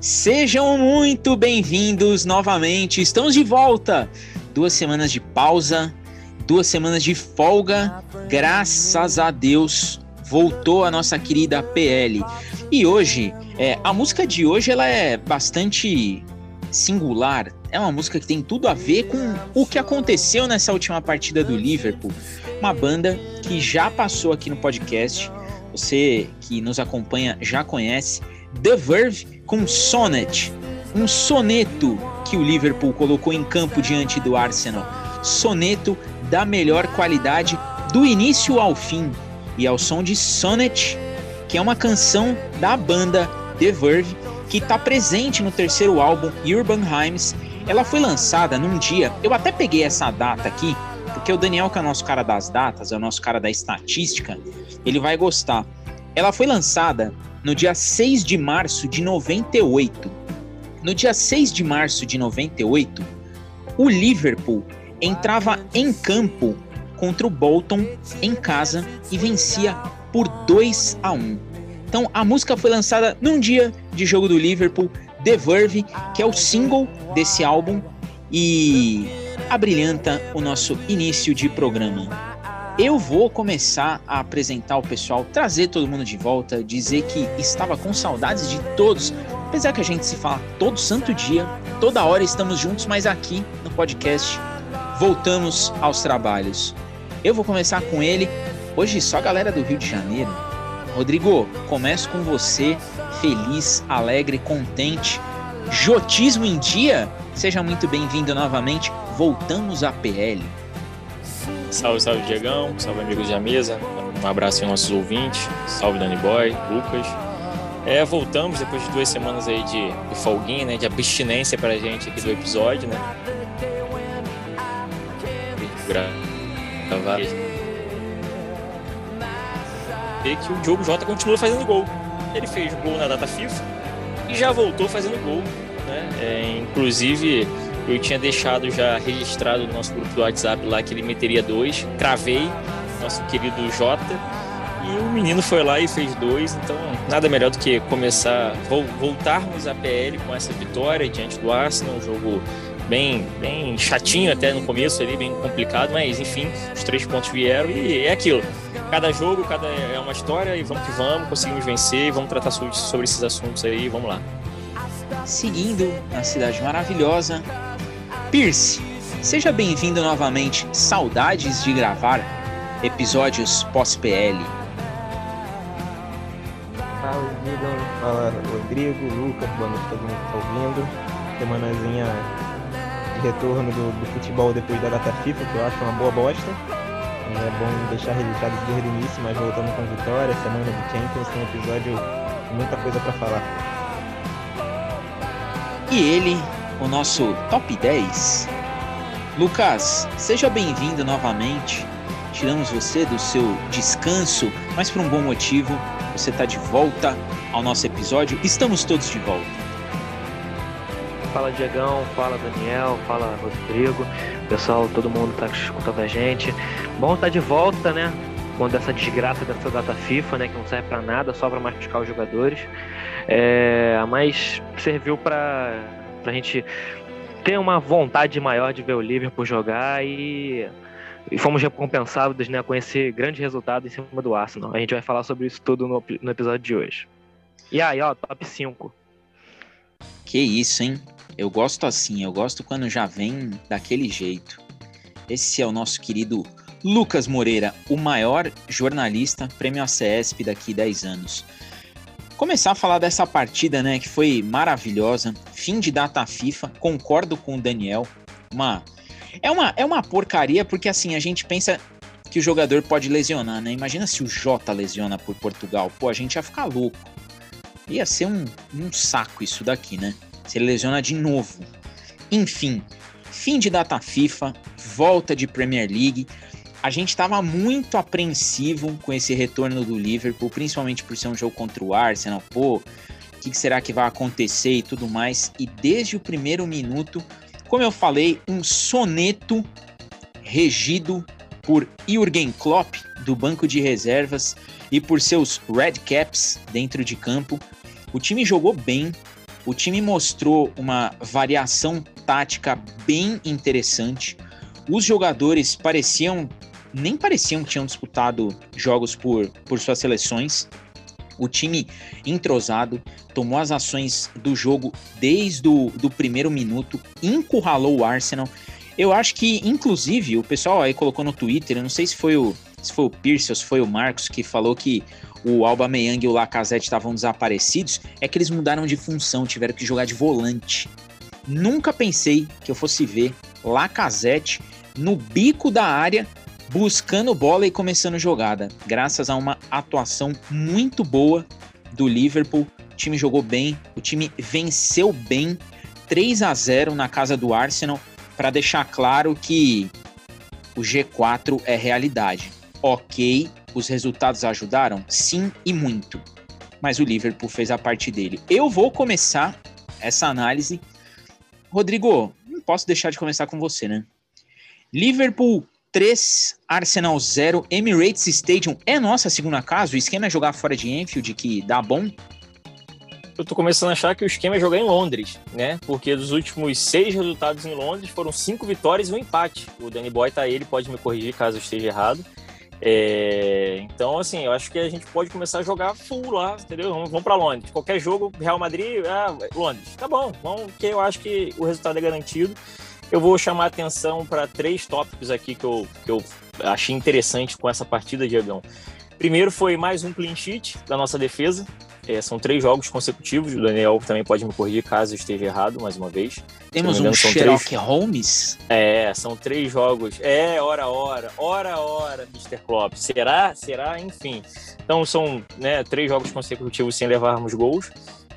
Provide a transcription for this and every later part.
Sejam muito bem-vindos novamente. Estamos de volta. Duas semanas de pausa, duas semanas de folga. Graças a Deus voltou a nossa querida PL. E hoje, é, a música de hoje ela é bastante singular. É uma música que tem tudo a ver com o que aconteceu nessa última partida do Liverpool. Uma banda que já passou aqui no podcast. Você que nos acompanha já conhece. The Verve com Sonnet, um soneto que o Liverpool colocou em campo diante do Arsenal. Soneto da melhor qualidade do início ao fim e ao som de Sonnet, que é uma canção da banda The Verve que está presente no terceiro álbum Urban Rhymes. Ela foi lançada num dia, eu até peguei essa data aqui, porque o Daniel, que é o nosso cara das datas, é o nosso cara da estatística, ele vai gostar. Ela foi lançada no dia 6 de março de 98. No dia 6 de março de 98, o Liverpool entrava em campo contra o Bolton em casa e vencia por 2 a 1. Então a música foi lançada num dia de jogo do Liverpool, The Verve, que é o single desse álbum e abrilhanta o nosso início de programa. Eu vou começar a apresentar o pessoal, trazer todo mundo de volta, dizer que estava com saudades de todos. Apesar que a gente se fala todo santo dia, toda hora estamos juntos, mas aqui no podcast voltamos aos trabalhos. Eu vou começar com ele. Hoje só a galera do Rio de Janeiro. Rodrigo, começo com você, feliz, alegre, contente. Jotismo em dia? Seja muito bem-vindo novamente. Voltamos à PL. Salve, salve, Diegão. Salve, amigos da mesa. Um abraço aos nossos ouvintes. Salve, Dani Boy, Lucas. É, voltamos depois de duas semanas aí de, de folguinha, né? De abstinência pra gente aqui do episódio, né? Gravar. E que o Diogo Jota continua fazendo gol. Ele fez gol na data FIFA e já voltou fazendo gol. Né? É, inclusive eu tinha deixado já registrado no nosso grupo do WhatsApp lá que ele meteria dois. Cravei, nosso querido Jota. E o menino foi lá e fez dois. Então, nada melhor do que começar, voltarmos à PL com essa vitória diante do Arsenal. Um jogo bem, bem chatinho até no começo ali, bem complicado, mas enfim, os três pontos vieram e é aquilo. Cada jogo, cada é uma história e vamos que vamos, conseguimos vencer vamos tratar sobre, sobre esses assuntos aí, vamos lá. Seguindo na cidade maravilhosa, Pierce, seja bem-vindo novamente. Saudades de gravar episódios pós-PL. Fala, Digam. Fala, Rodrigo, Lucas, boa noite todo mundo que tá ouvindo. Semanazinha de retorno do, do, futebol depois da data FIFA, que eu acho uma boa bosta. É bom deixar registrado desde o início, mas voltando com vitória, semana do Champions, tem um episódio com muita coisa para falar. E ele, o nosso top 10. Lucas, seja bem-vindo novamente. Tiramos você do seu descanso, mas por um bom motivo. Você está de volta ao nosso episódio. Estamos todos de volta. Fala Diegão, fala Daniel, fala Rodrigo, pessoal, todo mundo está escutando a gente. Bom estar tá de volta, né? Quando essa desgraça dessa data FIFA, né? Que não serve para nada, só para machucar os jogadores. É, mas serviu para a gente ter uma vontade maior de ver o Liverpool jogar e, e fomos recompensados né, com esse grande resultado em cima do Arsenal. A gente vai falar sobre isso tudo no, no episódio de hoje. E aí, ó, top 5. Que isso, hein? Eu gosto assim, eu gosto quando já vem daquele jeito. Esse é o nosso querido Lucas Moreira, o maior jornalista prêmio ACESP daqui 10 anos começar a falar dessa partida, né, que foi maravilhosa. Fim de data FIFA, concordo com o Daniel. Uma é uma é uma porcaria porque assim, a gente pensa que o jogador pode lesionar, né? Imagina se o Jota lesiona por Portugal. Pô, a gente ia ficar louco. Ia ser um, um saco isso daqui, né? Se ele lesiona de novo. Enfim, fim de data FIFA, volta de Premier League a gente estava muito apreensivo com esse retorno do Liverpool, principalmente por ser um jogo contra o Arsenal. Pô, o que, que será que vai acontecer e tudo mais? E desde o primeiro minuto, como eu falei, um soneto regido por Jürgen Klopp, do banco de reservas, e por seus Red Caps dentro de campo. O time jogou bem, O time mostrou uma variação tática bem interessante. Os jogadores pareciam, nem pareciam que tinham disputado jogos por, por suas seleções. O time entrosado tomou as ações do jogo desde o do primeiro minuto, encurralou o Arsenal. Eu acho que, inclusive, o pessoal aí colocou no Twitter, eu não sei se foi o, se foi o Pierce ou se foi o Marcos que falou que o Alba Meyang e o Lacazette estavam desaparecidos, é que eles mudaram de função, tiveram que jogar de volante. Nunca pensei que eu fosse ver Lacazette no bico da área, buscando bola e começando jogada. Graças a uma atuação muito boa do Liverpool, o time jogou bem, o time venceu bem, 3 a 0 na casa do Arsenal, para deixar claro que o G4 é realidade. Ok, os resultados ajudaram? Sim e muito. Mas o Liverpool fez a parte dele. Eu vou começar essa análise. Rodrigo, não posso deixar de começar com você, né? Liverpool 3, Arsenal 0, Emirates Stadium é nossa segunda casa. O esquema é jogar fora de Enfield, que dá bom. Eu tô começando a achar que o esquema é jogar em Londres, né? Porque dos últimos seis resultados em Londres foram cinco vitórias e um empate. O Danny Boy tá aí, ele pode me corrigir caso eu esteja errado. É, então, assim, eu acho que a gente pode começar a jogar full lá, entendeu? Vamos, vamos para Londres. Qualquer jogo, Real Madrid, ah, Londres. Tá bom, vamos, porque eu acho que o resultado é garantido. Eu vou chamar a atenção para três tópicos aqui que eu, que eu achei interessante com essa partida, Diagão. Primeiro foi mais um clean sheet da nossa defesa. É, são três jogos consecutivos. O Daniel também pode me corrigir caso eu esteja errado, mais uma vez. Temos engano, um Sherlock três... Holmes? É, são três jogos. É, hora hora, hora hora, Mr. Klopp. Será? Será? Enfim. Então são né, três jogos consecutivos sem levarmos gols.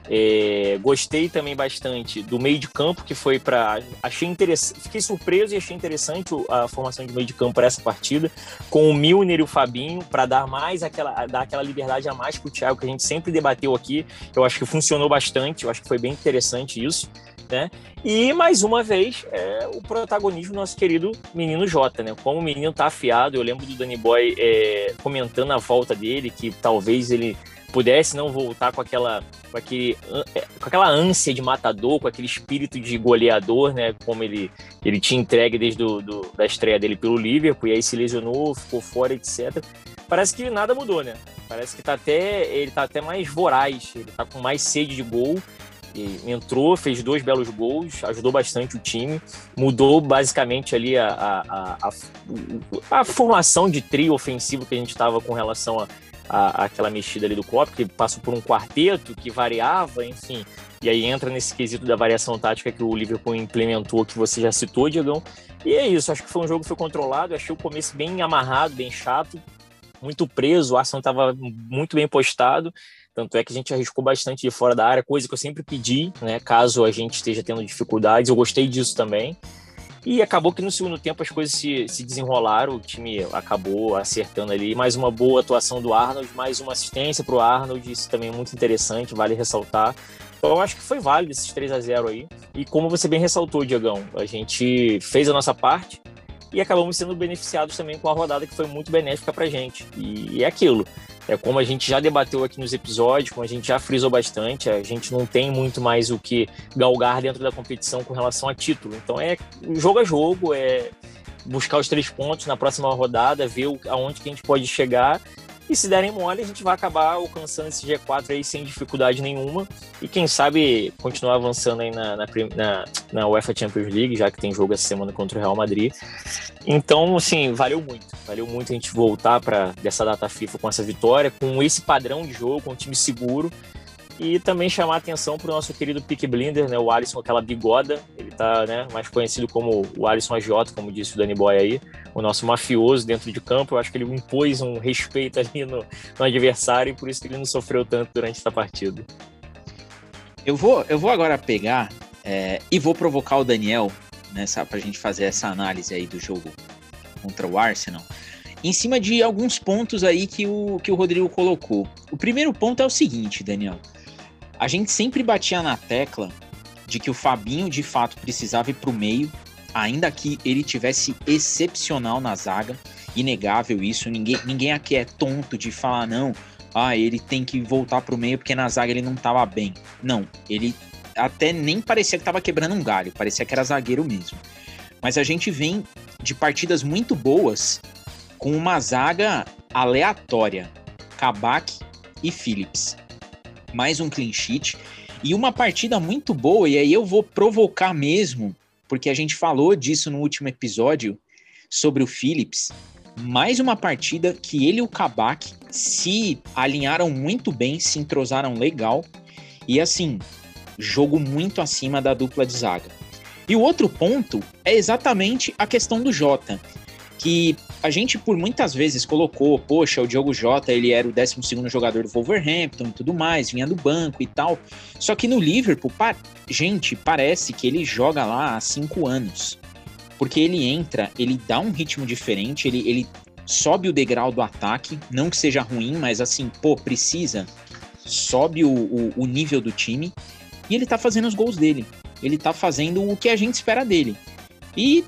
É, gostei também bastante do meio de campo que foi para achei interessante, fiquei surpreso e achei interessante a formação de meio de campo para essa partida com o Milner e o Fabinho para dar mais aquela dar aquela liberdade a mais para o Thiago que a gente sempre debateu aqui. Eu acho que funcionou bastante, eu acho que foi bem interessante isso. Né? E mais uma vez é, o protagonismo do nosso querido menino Jota, né? Como o menino tá afiado, eu lembro do Danny Boy é, comentando a volta dele, que talvez ele pudesse não voltar com aquela com, aquele, é, com aquela ânsia de matador, com aquele espírito de goleador, né? Como ele, ele tinha entregue desde do, do, da estreia dele pelo Liverpool, e aí se lesionou, ficou fora, etc. Parece que nada mudou, né? Parece que tá até, ele tá até mais voraz, ele tá com mais sede de gol. entrou, fez dois belos gols, ajudou bastante o time, mudou basicamente ali a, a, a, a, a formação de trio ofensivo que a gente estava com relação a, a, aquela mexida ali do Klopp, que passou por um quarteto que variava, enfim. E aí entra nesse quesito da variação tática que o Liverpool implementou, que você já citou, Diegão. E é isso, acho que foi um jogo que foi controlado, achei o começo bem amarrado, bem chato, muito preso, o Arsenal estava muito bem postado, tanto é que a gente arriscou bastante de fora da área, coisa que eu sempre pedi, né, caso a gente esteja tendo dificuldades, eu gostei disso também. E acabou que no segundo tempo as coisas se, se desenrolaram, o time acabou acertando ali. Mais uma boa atuação do Arnold, mais uma assistência para o Arnold, isso também é muito interessante, vale ressaltar. Então eu acho que foi válido esses 3 a 0 aí. E como você bem ressaltou, Diagão, a gente fez a nossa parte e acabamos sendo beneficiados também com a rodada que foi muito benéfica para gente. E é aquilo. É como a gente já debateu aqui nos episódios, como a gente já frisou bastante, a gente não tem muito mais o que galgar dentro da competição com relação a título. Então é jogo a jogo, é buscar os três pontos na próxima rodada, ver aonde que a gente pode chegar e se derem mole, a gente vai acabar alcançando esse G4 aí sem dificuldade nenhuma. E quem sabe continuar avançando aí na, na, na, na UEFA Champions League, já que tem jogo essa semana contra o Real Madrid. Então, assim, valeu muito. Valeu muito a gente voltar para dessa data FIFA com essa vitória, com esse padrão de jogo, com um time seguro. E também chamar a atenção para o nosso querido Pick Blinder, né, o Alisson, aquela bigoda. Ele tá né, mais conhecido como o Alisson Agiota, como disse o Danny Boy aí, o nosso mafioso dentro de campo. Eu acho que ele impôs um respeito ali no, no adversário e por isso que ele não sofreu tanto durante essa partida. Eu vou, eu vou agora pegar é, e vou provocar o Daniel nessa para a gente fazer essa análise aí do jogo contra o Arsenal em cima de alguns pontos aí que o, que o Rodrigo colocou. O primeiro ponto é o seguinte, Daniel. A gente sempre batia na tecla de que o Fabinho de fato precisava ir para o meio, ainda que ele tivesse excepcional na zaga, inegável isso. Ninguém, ninguém aqui é tonto de falar, não, ah, ele tem que voltar para o meio porque na zaga ele não estava bem. Não, ele até nem parecia que tava quebrando um galho, parecia que era zagueiro mesmo. Mas a gente vem de partidas muito boas com uma zaga aleatória. Kabak e Phillips. Mais um clean sheet. E uma partida muito boa, e aí eu vou provocar mesmo, porque a gente falou disso no último episódio sobre o Phillips. Mais uma partida que ele e o Kabak se alinharam muito bem, se entrosaram legal. E assim, jogo muito acima da dupla de zaga. E o outro ponto é exatamente a questão do Jota, que a gente por muitas vezes colocou, poxa, o Diogo Jota, ele era o 12 jogador do Wolverhampton e tudo mais, vinha do banco e tal. Só que no Liverpool, pa gente, parece que ele joga lá há cinco anos. Porque ele entra, ele dá um ritmo diferente, ele, ele sobe o degrau do ataque, não que seja ruim, mas assim, pô, precisa, sobe o, o, o nível do time e ele tá fazendo os gols dele. Ele tá fazendo o que a gente espera dele. E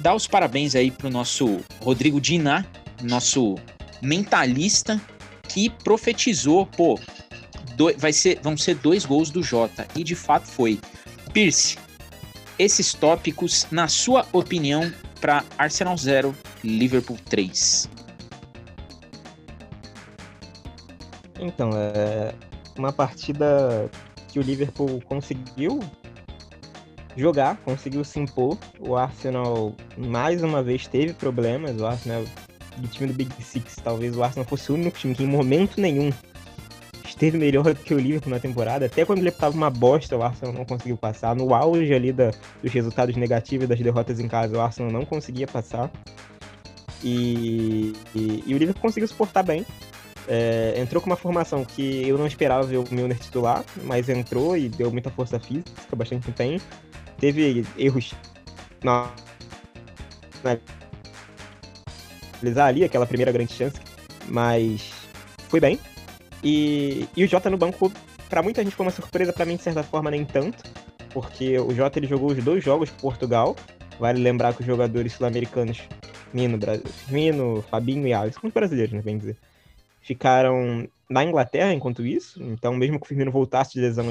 dá os parabéns aí pro nosso Rodrigo Diná, nosso mentalista, que profetizou, pô, vai ser, vão ser dois gols do Jota. E de fato foi. Pierce, esses tópicos, na sua opinião, para Arsenal 0, Liverpool 3. Então, é uma partida que o Liverpool conseguiu jogar, conseguiu se impor. O Arsenal mais uma vez teve problemas. O Arsenal do time do Big Six, talvez o Arsenal fosse o único time que em momento nenhum esteve melhor do que o Liverpool na temporada. Até quando ele estava uma bosta, o Arsenal não conseguiu passar. No auge ali da, dos resultados negativos das derrotas em casa, o Arsenal não conseguia passar. E, e, e o Liverpool conseguiu suportar bem. É, entrou com uma formação que eu não esperava ver o Milner titular, mas entrou e deu muita força física, bastante empenho. Teve erros na, na ali, aquela primeira grande chance, mas foi bem. E, e o Jota no banco, para muita gente foi uma surpresa, para mim de certa forma nem tanto, porque o Jota ele jogou os dois jogos por Portugal. Vale lembrar que os jogadores sul-americanos, Mino, Mino, Fabinho e Alisson, os brasileiros, né, bem dizer, ficaram na Inglaterra enquanto isso. Então, mesmo que o Firmino voltasse de lesão,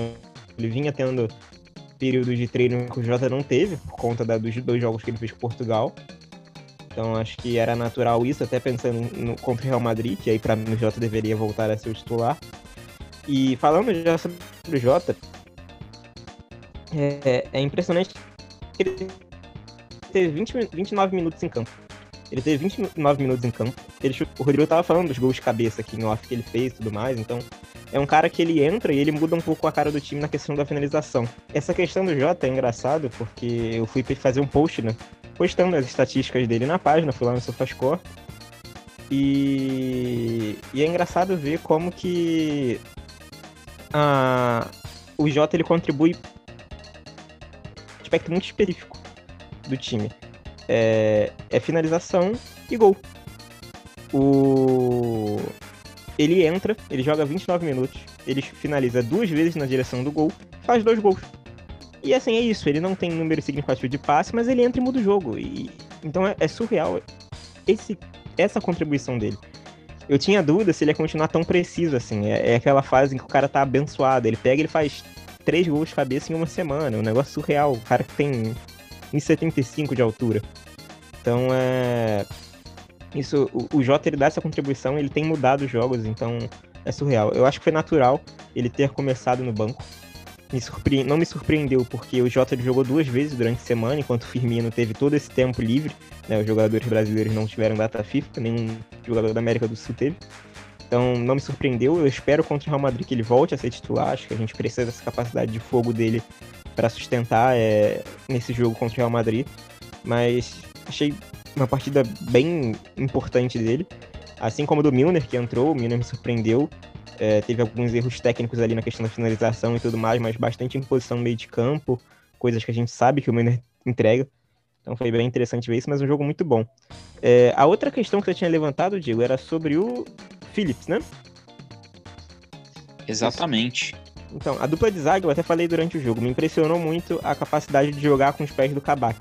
ele vinha tendo períodos de treino que o Jota não teve, por conta da, dos dois jogos que ele fez com Portugal. Então, acho que era natural isso, até pensando no, contra o Real Madrid, que aí para mim o Jota deveria voltar a ser o titular. E falando já sobre o Jota, é, é impressionante que ele teve 20, 29 minutos em campo. Ele teve 29 minutos em campo. Ele, o Rodrigo tava falando dos gols de cabeça aqui em off que ele fez e tudo mais, então é um cara que ele entra e ele muda um pouco a cara do time na questão da finalização. Essa questão do Jota é engraçado porque eu fui fazer um post, né? Postando as estatísticas dele na página, fui lá no SofaScore. E, e é engraçado ver como que a, o Jota ele contribui aspecto muito específico do time é, é finalização e gol. O... Ele entra, ele joga 29 minutos, ele finaliza duas vezes na direção do gol, faz dois gols. E assim, é isso, ele não tem número significativo de passe, mas ele entra e muda o jogo. E... Então é, é surreal esse, essa contribuição dele. Eu tinha dúvida se ele ia continuar tão preciso assim. É, é, aquela fase em que o cara tá abençoado. Ele pega ele faz três gols de cabeça em uma semana. É um negócio surreal. O cara que tem 1,75 de altura. Então, é... Isso, o, o Jota ele dá essa contribuição, ele tem mudado os jogos, então é surreal. Eu acho que foi natural ele ter começado no banco. Me surpre... Não me surpreendeu, porque o Jota jogou duas vezes durante a semana, enquanto o Firmino teve todo esse tempo livre. Né? Os jogadores brasileiros não tiveram data FIFA, nenhum jogador da América do Sul teve. Então não me surpreendeu. Eu espero contra o Real Madrid que ele volte a ser titular. Acho que a gente precisa dessa capacidade de fogo dele para sustentar é, nesse jogo contra o Real Madrid. Mas achei uma partida bem importante dele. Assim como do Milner, que entrou, o Milner me surpreendeu. É, teve alguns erros técnicos ali na questão da finalização e tudo mais, mas bastante em posição no meio de campo, coisas que a gente sabe que o Milner entrega. Então foi bem interessante ver isso, mas um jogo muito bom. É, a outra questão que você tinha levantado, Diego, era sobre o Phillips, né? Exatamente. Então, a dupla de zaga, eu até falei durante o jogo, me impressionou muito a capacidade de jogar com os pés do Kabak.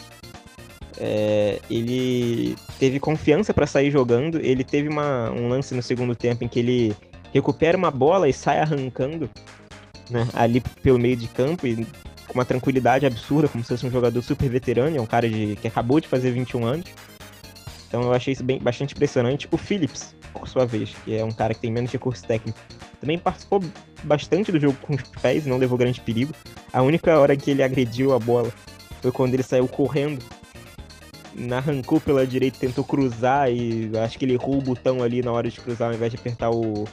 É, ele teve confiança para sair jogando, ele teve uma, um lance no segundo tempo em que ele recupera uma bola e sai arrancando. né, ali pelo meio de campo e com uma tranquilidade absurda, como se fosse um jogador super veterano, é um cara de, que acabou de fazer 21 anos. Então eu achei isso bem, bastante impressionante. O Phillips, por sua vez, que é um cara que tem menos recurso técnico, também participou bastante do jogo com os pés, não levou grande perigo. A única hora que ele agrediu a bola foi quando ele saiu correndo, arrancou pela direita, tentou cruzar e acho que ele errou o botão ali na hora de cruzar, ao invés de apertar o,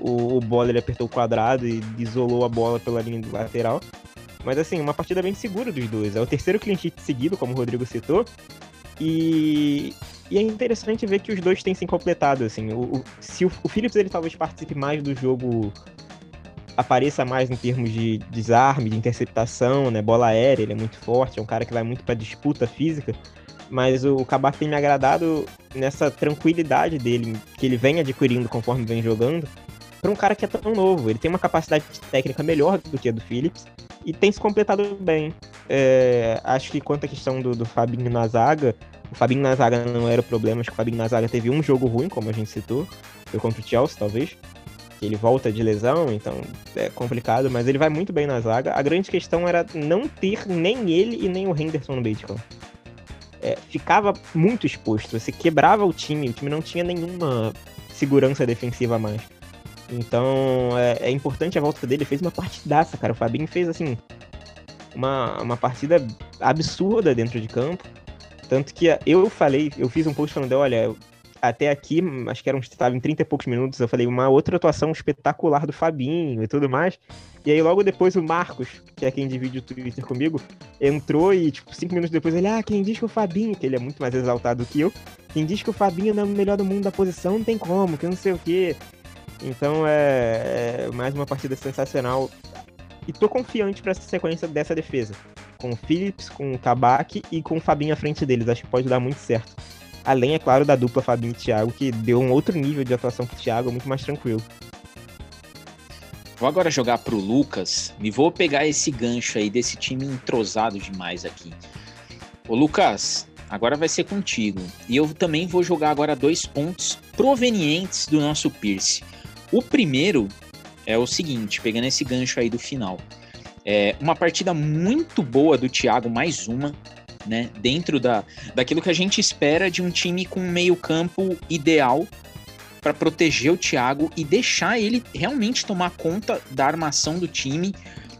o, o bola, ele apertou o quadrado e isolou a bola pela linha lateral. Mas assim, uma partida bem segura dos dois. É o terceiro clean seguido, como o Rodrigo citou. E, e é interessante ver que os dois têm se completado, assim. O, o, se o, o Phillips ele talvez participe mais do jogo, apareça mais em termos de desarme, de interceptação, né? Bola aérea, ele é muito forte, é um cara que vai muito para disputa física. Mas o Kabak tem me agradado nessa tranquilidade dele, que ele vem adquirindo conforme vem jogando, para um cara que é tão novo. Ele tem uma capacidade técnica melhor do que a do Phillips e tem se completado bem. É, acho que quanto à questão do, do Fabinho na zaga, o Fabinho na zaga não era o problema, acho que o Fabinho na zaga teve um jogo ruim, como a gente citou, foi contra o Chelsea, talvez. Ele volta de lesão, então é complicado, mas ele vai muito bem na zaga. A grande questão era não ter nem ele e nem o Henderson no meio de campo. É, ficava muito exposto, você quebrava o time, o time não tinha nenhuma segurança defensiva mais. Então é, é, importante a volta dele. Ele fez uma partidaça, cara. O Fabinho fez assim uma, uma partida absurda dentro de campo. Tanto que eu falei, eu fiz um post falando, olha, até aqui, acho que era um, estava em 30 e poucos minutos, eu falei, uma outra atuação espetacular do Fabinho e tudo mais. E aí logo depois o Marcos, que é quem divide o Twitter comigo, entrou e, tipo, cinco minutos depois ele, ah, quem diz que o Fabinho, que ele é muito mais exaltado que eu, quem diz que o Fabinho não é o melhor do mundo da posição, não tem como, que eu não sei o quê. Então é, é mais uma partida sensacional. E tô confiante para essa sequência dessa defesa. Com o Phillips, com o Kabak e com o Fabinho à frente deles. Acho que pode dar muito certo. Além, é claro, da dupla Fabinho e Thiago, que deu um outro nível de atuação pro Thiago, muito mais tranquilo. Vou agora jogar pro Lucas e vou pegar esse gancho aí desse time entrosado demais aqui. Ô Lucas, agora vai ser contigo. E eu também vou jogar agora dois pontos provenientes do nosso Pierce. O primeiro é o seguinte, pegando esse gancho aí do final. É uma partida muito boa do Thiago, mais uma, né? Dentro da, daquilo que a gente espera de um time com um meio-campo ideal para proteger o Thiago e deixar ele realmente tomar conta da armação do time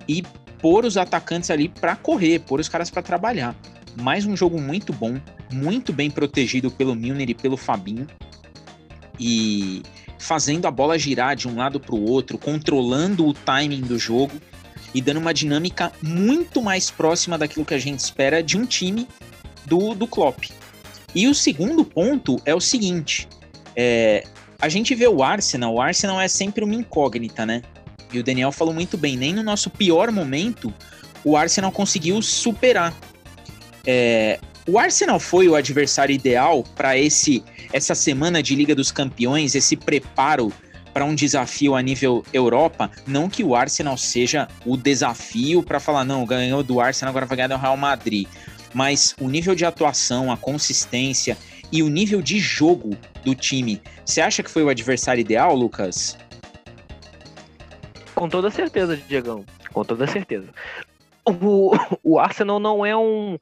e pôr os atacantes ali para correr, pôr os caras para trabalhar. Mais um jogo muito bom, muito bem protegido pelo Milner e pelo Fabinho. E fazendo a bola girar de um lado para o outro, controlando o timing do jogo e dando uma dinâmica muito mais próxima daquilo que a gente espera de um time do, do Klopp. E o segundo ponto é o seguinte: é, a gente vê o Arsenal, o Arsenal é sempre uma incógnita, né? E o Daniel falou muito bem, nem no nosso pior momento o Arsenal conseguiu superar. É, o Arsenal foi o adversário ideal para esse essa semana de Liga dos Campeões, esse preparo para um desafio a nível Europa, não que o Arsenal seja o desafio para falar, não, ganhou do Arsenal, agora vai ganhar do Real Madrid. Mas o nível de atuação, a consistência e o nível de jogo do time, você acha que foi o adversário ideal, Lucas? Com toda certeza, Diegão. Com toda certeza. O, o Arsenal não é um,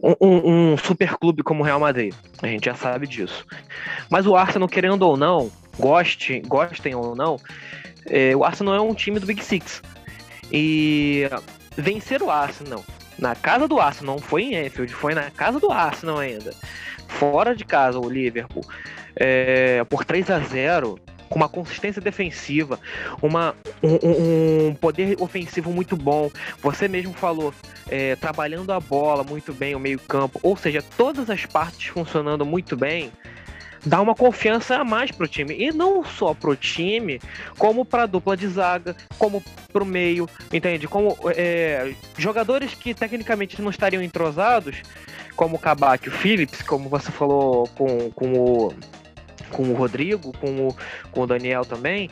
um, um super clube como o Real Madrid. A gente já sabe disso. Mas o Arsenal, querendo ou não, goste, gostem ou não, é, o Arsenal é um time do Big Six. E vencer o Arsenal na casa do Arsenal, não foi em Enfield, foi na casa do Arsenal ainda. Fora de casa, o Liverpool, é, por 3 a 0 com uma consistência defensiva, uma, um, um poder ofensivo muito bom. Você mesmo falou, é, trabalhando a bola muito bem, o meio-campo, ou seja, todas as partes funcionando muito bem dá uma confiança a mais pro time. E não só pro time, como pra dupla de zaga, como pro meio, entende? Como é, jogadores que tecnicamente não estariam entrosados, como o Kabak o Phillips, como você falou com, com o com o Rodrigo, com o, com o Daniel também.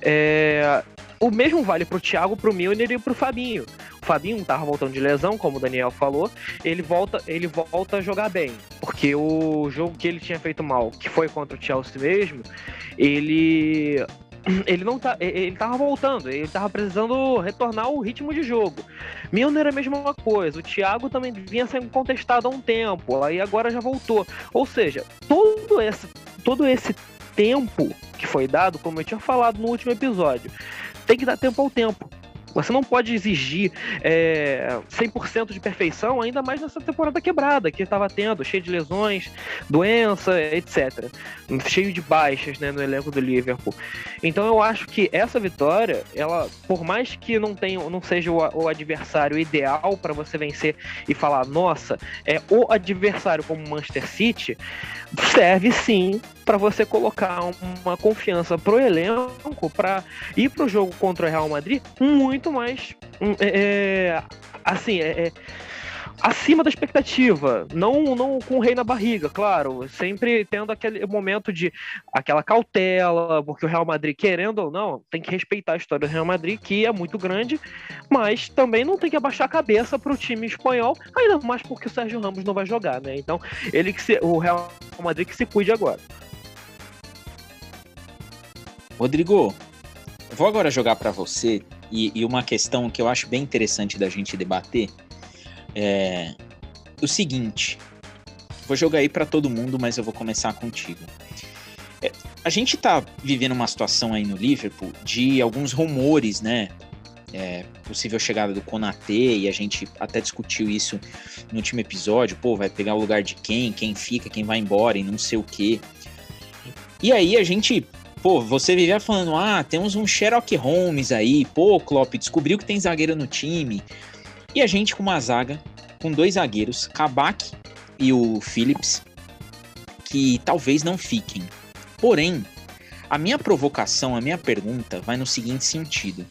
É, o mesmo vale para o Thiago, para o Milner e para o Fabinho. O Fabinho estava voltando de lesão, como o Daniel falou. Ele volta, ele volta a jogar bem, porque o jogo que ele tinha feito mal, que foi contra o Chelsea mesmo, ele ele não tá, ele tava voltando, ele tava precisando retornar o ritmo de jogo. Milner é a mesma coisa, o Thiago também vinha sendo contestado há um tempo, aí agora já voltou. Ou seja, todo esse, todo esse tempo que foi dado, como eu tinha falado no último episódio, tem que dar tempo ao tempo. Você não pode exigir é, 100% de perfeição, ainda mais nessa temporada quebrada que estava tendo, cheio de lesões, doença, etc. Cheio de baixas né, no elenco do Liverpool. Então eu acho que essa vitória, ela, por mais que não tenha, não seja o, o adversário ideal para você vencer e falar, nossa, é o adversário como Manchester City, serve sim para você colocar uma confiança pro elenco para ir pro jogo contra o Real Madrid muito mais é, é, assim é, é, acima da expectativa, não não com o rei na barriga, claro, sempre tendo aquele momento de aquela cautela, porque o Real Madrid querendo ou não tem que respeitar a história do Real Madrid que é muito grande, mas também não tem que abaixar a cabeça para o time espanhol, ainda mais porque o Sérgio Ramos não vai jogar, né? Então ele que se, o Real Madrid que se cuide agora. Rodrigo, vou agora jogar para você e, e, uma questão que eu acho bem interessante da gente debater é o seguinte. Vou jogar aí para todo mundo, mas eu vou começar contigo. É, a gente tá vivendo uma situação aí no Liverpool de alguns rumores, né? É, possível chegada do Konate e a gente até discutiu isso no último episódio. Pô, vai pegar o lugar de quem? Quem fica? Quem vai embora? E não sei o quê. E aí a gente pô, você vivia falando, ah, temos um Sherlock Holmes aí, pô, Klopp descobriu que tem zagueiro no time. E a gente com uma zaga, com dois zagueiros, Kabak e o Phillips, que talvez não fiquem. Porém, a minha provocação, a minha pergunta vai no seguinte sentido.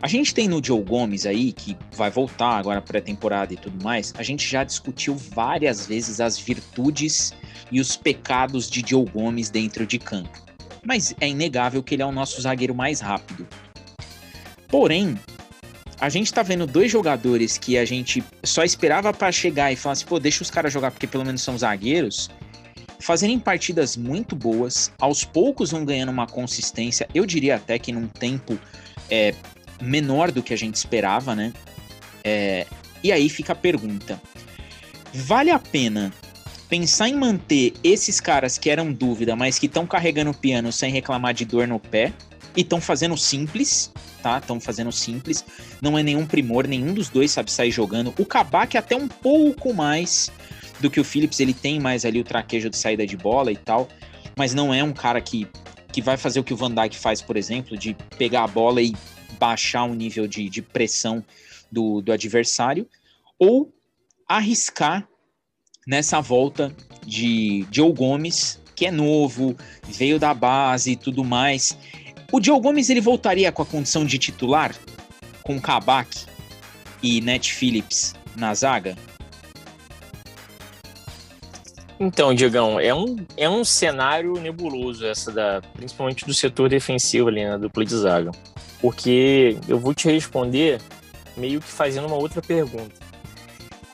A gente tem no Joe Gomes aí, que vai voltar agora pré-temporada e tudo mais, a gente já discutiu várias vezes as virtudes e os pecados de Joe Gomes dentro de campo mas é inegável que ele é o nosso zagueiro mais rápido. Porém, a gente tá vendo dois jogadores que a gente só esperava para chegar e falar assim, pô, deixa os caras jogar porque pelo menos são zagueiros, fazerem partidas muito boas, aos poucos vão ganhando uma consistência, eu diria até que num tempo é, menor do que a gente esperava, né? É, e aí fica a pergunta: vale a pena pensar em manter esses caras que eram dúvida, mas que estão carregando o piano sem reclamar de dor no pé e estão fazendo simples, tá? Estão fazendo simples. Não é nenhum primor, nenhum dos dois sabe sair jogando. O Kabak é até um pouco mais do que o Phillips, ele tem mais ali o traquejo de saída de bola e tal, mas não é um cara que, que vai fazer o que o Van Dijk faz, por exemplo, de pegar a bola e baixar o nível de, de pressão do, do adversário, ou arriscar nessa volta de Joe Gomes, que é novo, veio da base e tudo mais. O Joe Gomes ele voltaria com a condição de titular com Kabak e Net Phillips na zaga? Então, Diegão, é um, é um cenário nebuloso essa da, principalmente do setor defensivo ali na né, dupla de zaga. Porque eu vou te responder meio que fazendo uma outra pergunta.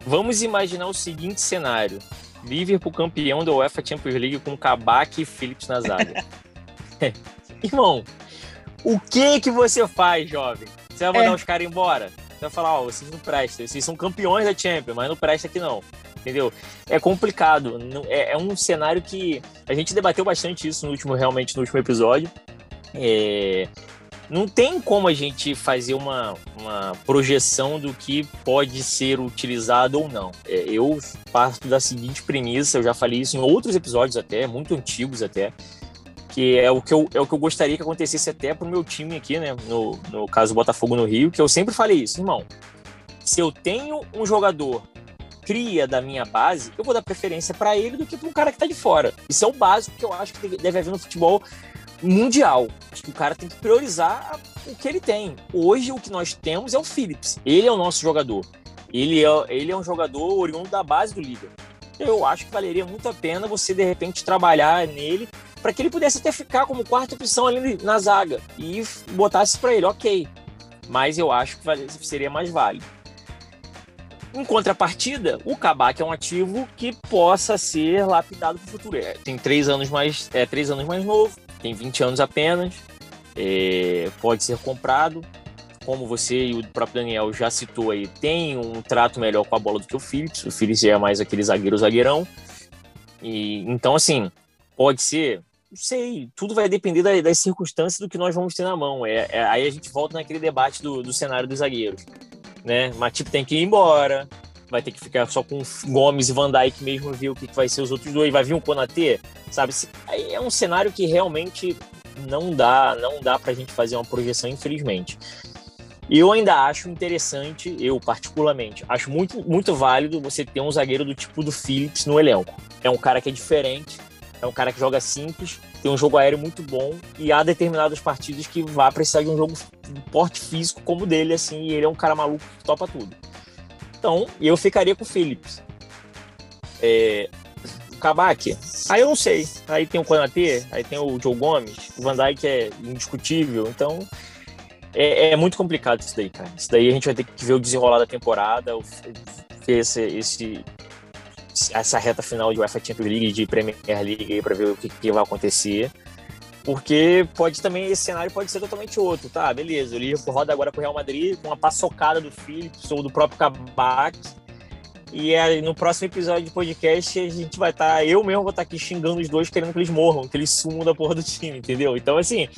Vamos imaginar o seguinte cenário: Liverpool campeão da UEFA Champions League com Kabak e Phillips na zaga. Irmão, o que que você faz, jovem? Você vai mandar é. os caras embora? Você vai falar, ó, oh, vocês não prestam, vocês são campeões da Champions, mas não presta aqui não. Entendeu? É complicado. É, é um cenário que a gente debateu bastante isso no último, realmente no último episódio. É, não tem como a gente fazer uma, uma projeção do que pode ser utilizado ou não. É, eu parto da seguinte premissa, eu já falei isso em outros episódios até, muito antigos até, que é o que eu, é o que eu gostaria que acontecesse até pro meu time aqui, né? No, no caso Botafogo no Rio, que eu sempre falei isso, irmão. Se eu tenho um jogador cria da minha base, eu vou dar preferência para ele do que para um cara que tá de fora. Isso é o básico que eu acho que deve haver no futebol mundial. Acho que o cara tem que priorizar o que ele tem. Hoje, o que nós temos é o Phillips. Ele é o nosso jogador. Ele é, ele é um jogador oriundo da base do Liverpool. Eu acho que valeria muito a pena você, de repente, trabalhar nele para que ele pudesse até ficar como quarta opção ali na zaga e botasse para ele, ok. Mas eu acho que seria mais válido. Em contrapartida, o Kabak é um ativo que possa ser lapidado para o futuro. É, tem três anos mais, é, três anos mais novo, tem 20 anos apenas. é, pode ser comprado. Como você e o próprio Daniel já citou aí, tem um trato melhor com a bola do que o Phillips. O Phillips é mais aquele zagueiro zagueirão. E, então, assim, pode ser, não sei, tudo vai depender das, circunstâncias do que nós vamos ter na mão. É, é, aí a gente volta naquele debate do, do cenário dos zagueiros. Né? Matip tem que ir embora, vai ter que ficar só com Gomes e Van Dijk mesmo ver o que, vai ser os outros dois. Vai vir um Konatê, sabe? É um cenário que realmente não dá, não dá pra gente fazer uma projeção, infelizmente. Eu ainda acho interessante, eu particularmente, acho muito, muito válido você ter um zagueiro do tipo do Phillips no elenco. É um cara que é diferente, é um cara que joga simples, tem um jogo aéreo muito bom e há determinados partidos que vai precisar de um jogo de porte físico como o dele, assim, e ele é um cara maluco que topa tudo. Então, eu ficaria com o Phillips. É, Kabak, aí eu não sei. Aí tem o Konatê, aí tem o Joe Gomes, o Van Dijk é indiscutível, então é, é, muito complicado isso daí, cara. Isso daí a gente vai ter que ver o desenrolar da temporada, ver esse, esse, essa reta final de UEFA Champions League de Premier League para ver o que, que, vai acontecer. Porque pode também, esse cenário pode ser totalmente outro, tá? Beleza, o Liverpool roda agora com o Real Madrid, com uma paçocada do Phillips ou do próprio Kabak. E no próximo episódio de podcast, a gente vai estar. Tá, eu mesmo vou estar tá aqui xingando os dois, querendo que eles morram, que eles sumam da porra do time, entendeu? Então, assim,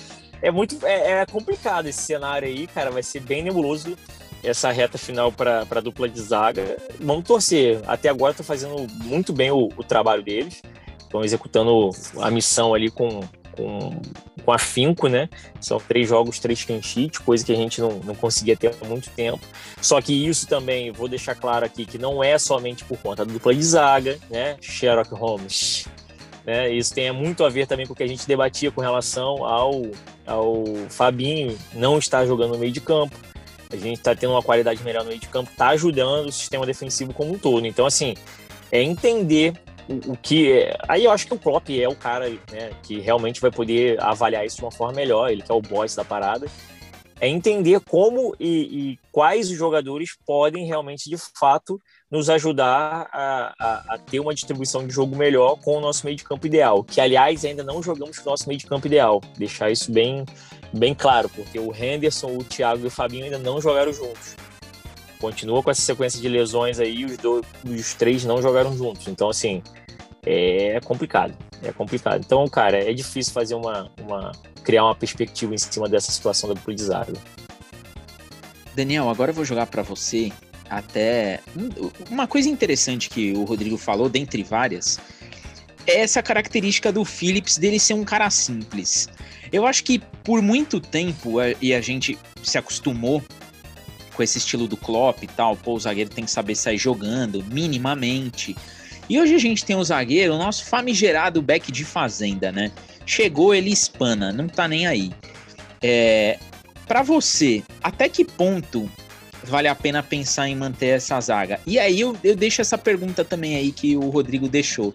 é muito é, é, complicado esse cenário aí, cara. Vai ser bem nebuloso essa reta final para dupla de zaga. Vamos torcer. Até agora estão fazendo muito bem o, o trabalho deles. Estão executando a missão ali com, com, com afinco, né? São três jogos, três clean coisa que a gente não, não conseguia ter há muito tempo. Só que isso também, vou deixar claro aqui, que não é somente por conta da dupla de zaga, né? Sherlock Holmes. Né? Isso tem muito a ver também com o que a gente debatia com relação ao, ao Fabinho não estar jogando no meio de campo. A gente está tendo uma qualidade melhor no meio de campo, está ajudando o sistema defensivo como um todo. Então, assim, é entender o, que. É... Aí eu acho que o Klopp é o cara né, que realmente vai poder avaliar isso de uma forma melhor, ele que é o boss da parada. É entender como e, e quais os jogadores podem realmente, de fato, nos ajudar a, a, a, ter uma distribuição de jogo melhor com o nosso meio de campo ideal. Que, aliás, ainda não jogamos com o nosso meio de campo ideal. Deixar isso bem, bem claro, porque o Henderson, o Thiago e o Fabinho ainda não jogaram juntos. Continua com essa sequência de lesões aí, os, dois, os três não jogaram juntos. Então, assim, é complicado. É complicado. Então, cara, é difícil fazer uma, uma criar uma perspectiva em cima dessa situação da zaga. Daniel, agora eu vou jogar para você até uma coisa interessante que o Rodrigo falou, dentre várias, é essa característica do Phillips dele ser um cara simples. Eu acho que por muito tempo, e a gente se acostumou com esse estilo do Klopp e tal, pô, o zagueiro tem que saber sair jogando, minimamente. E hoje a gente tem o zagueiro, o nosso famigerado back de fazenda, né? Chegou, ele espana, não tá nem aí. É, para você, até que ponto vale a pena pensar em manter essa zaga? E aí eu, eu deixo essa pergunta também aí que o Rodrigo deixou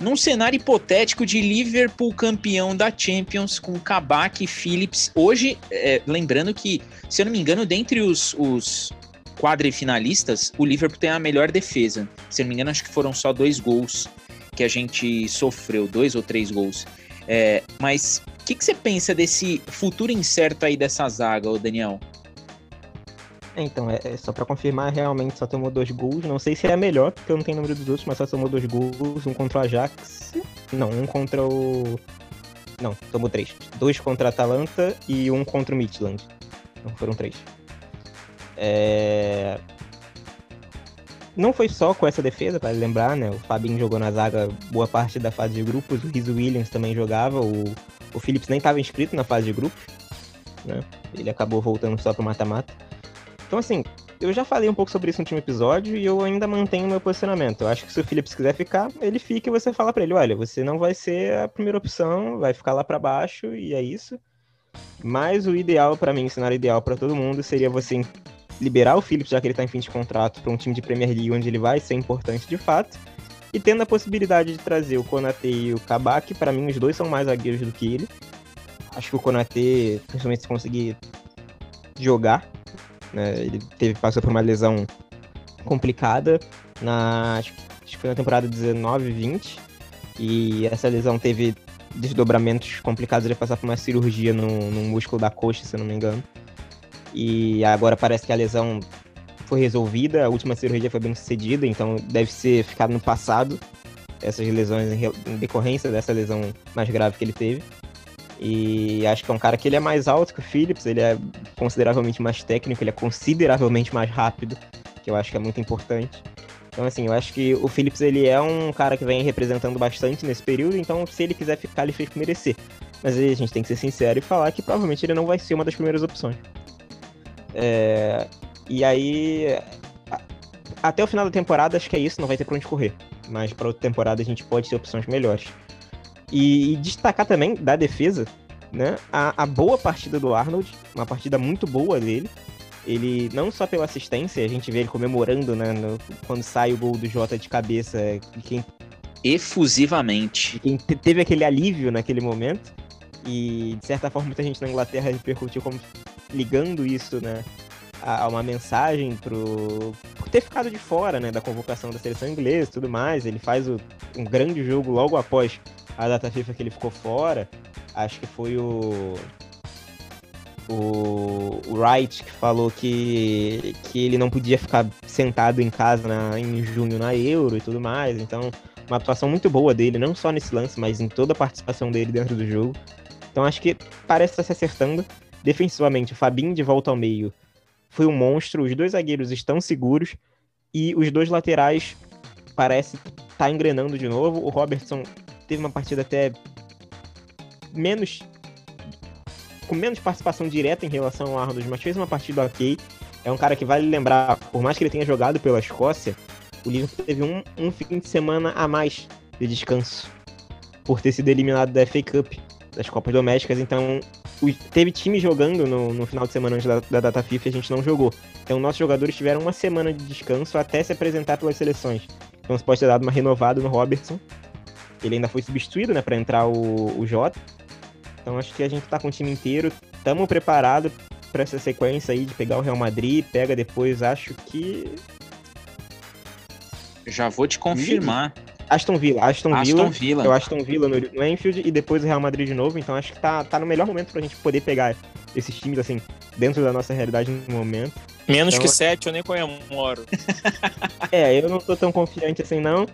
num cenário hipotético de Liverpool campeão da Champions com Kabak e Phillips. Hoje, é, lembrando que, se eu não me engano, dentre os, os quadrifinalistas, o Liverpool tem a melhor defesa. Se eu não me engano, acho que foram só dois gols que a gente sofreu, dois ou três gols. É, mas o que, que você pensa desse futuro incerto aí dessa zaga, Daniel? Então, é, é só para confirmar, realmente só tomou dois gols. Não sei se é melhor, porque eu não tenho número dos outros, mas só tomou dois gols. Um contra o Ajax. Não, um contra o. Não, tomou três. Dois contra a Atalanta e um contra o Midland. Então foram três. É... Não foi só com essa defesa, para lembrar, né? O Fabinho jogou na zaga boa parte da fase de grupos, o Rizzo Williams também jogava, o, o Phillips nem estava inscrito na fase de grupos, né? Ele acabou voltando só pro mata-mata. Então, assim, eu já falei um pouco sobre isso no último episódio e eu ainda mantenho meu posicionamento. Eu acho que se o Phillips quiser ficar, ele fica e você fala para ele: olha, você não vai ser a primeira opção, vai ficar lá para baixo e é isso. Mas o ideal para mim, o cenário ideal para todo mundo seria você liberar o Phillips, já que ele tá em fim de contrato, para um time de Premier League onde ele vai ser importante de fato. E tendo a possibilidade de trazer o Konate e o Kabak, para mim os dois são mais zagueiros do que ele. Acho que o Konate, principalmente se conseguir jogar, né? Ele teve, passou por uma lesão complicada na acho, que foi na temporada 19 20 e essa lesão teve desdobramentos complicados, ele passar por uma cirurgia no, no músculo da coxa, se eu não me engano. E agora parece que a lesão foi resolvida, a última cirurgia foi bem sucedida, então deve ser ficado no passado essas lesões em, decorrência dessa lesão mais grave que ele teve. E acho que é um cara que ele é mais alto que o Phillips, ele é consideravelmente mais técnico, ele é consideravelmente mais rápido, que eu acho que é muito importante. Então, assim, eu acho que o Phillips ele é um cara que vem representando bastante nesse período, então se ele quiser ficar, ele fez merecer. Mas a gente tem que ser sincero e falar que provavelmente ele não vai ser uma das primeiras opções. É... E aí, até o final da temporada, acho que é isso, não vai ter pra onde correr. Mas para outra temporada a gente pode ter opções melhores. E, e destacar também da defesa, né? A, a, boa partida do Arnold, uma partida muito boa dele. Ele, não só pela assistência, a gente vê ele comemorando, né? No, quando sai o gol do Jota de cabeça. Quem, Efusivamente. Quem teve aquele alívio naquele momento. E, de certa forma, muita gente na Inglaterra repercutiu como ligando isso, né? A, uma mensagem pro por ter ficado de fora, né, da convocação da seleção inglesa tudo mais. Ele faz o, um grande jogo logo após a data FIFA que ele ficou fora. Acho que foi o o, o Wright que falou que, que ele não podia ficar sentado em casa na, em junho na Euro e tudo mais. Então, uma atuação muito boa dele, não só nesse lance, mas em toda a participação dele dentro do jogo. Então, acho que parece estar se acertando. Defensivamente, o Fabinho de volta ao meio foi um monstro. Os dois zagueiros estão seguros e os dois laterais parece estar tá engrenando de novo. O Robertson teve uma partida até menos com menos participação direta em relação ao Arnold, mas fez uma partida ok. É um cara que vale lembrar, por mais que ele tenha jogado pela Escócia, o Liverpool teve um, um fim de semana a mais de descanso por ter sido eliminado da FA Cup, das Copas Domésticas, então teve time jogando no, no final de semana antes da, da, data FIFA e a gente não jogou. Então nossos jogadores tiveram uma semana de descanso até se apresentar pelas seleções. Então você pode ter dado uma renovada no Robertson. Ele ainda foi substituído, né, para entrar o, o Jota. Então acho que a gente tá com o time inteiro, estamos preparados para essa sequência aí de pegar o Real Madrid, pega depois, acho que já vou te confirmar. Aston Villa, Aston, Aston Villa. Villa. Eu Aston Villa no, no Enfield e depois o Real Madrid de novo. Então acho que tá, tá no melhor momento pra gente poder pegar esses times, assim, dentro da nossa realidade no momento. Menos então, que sete, eu nem comemoro. é, eu não tô tão confiante assim, não.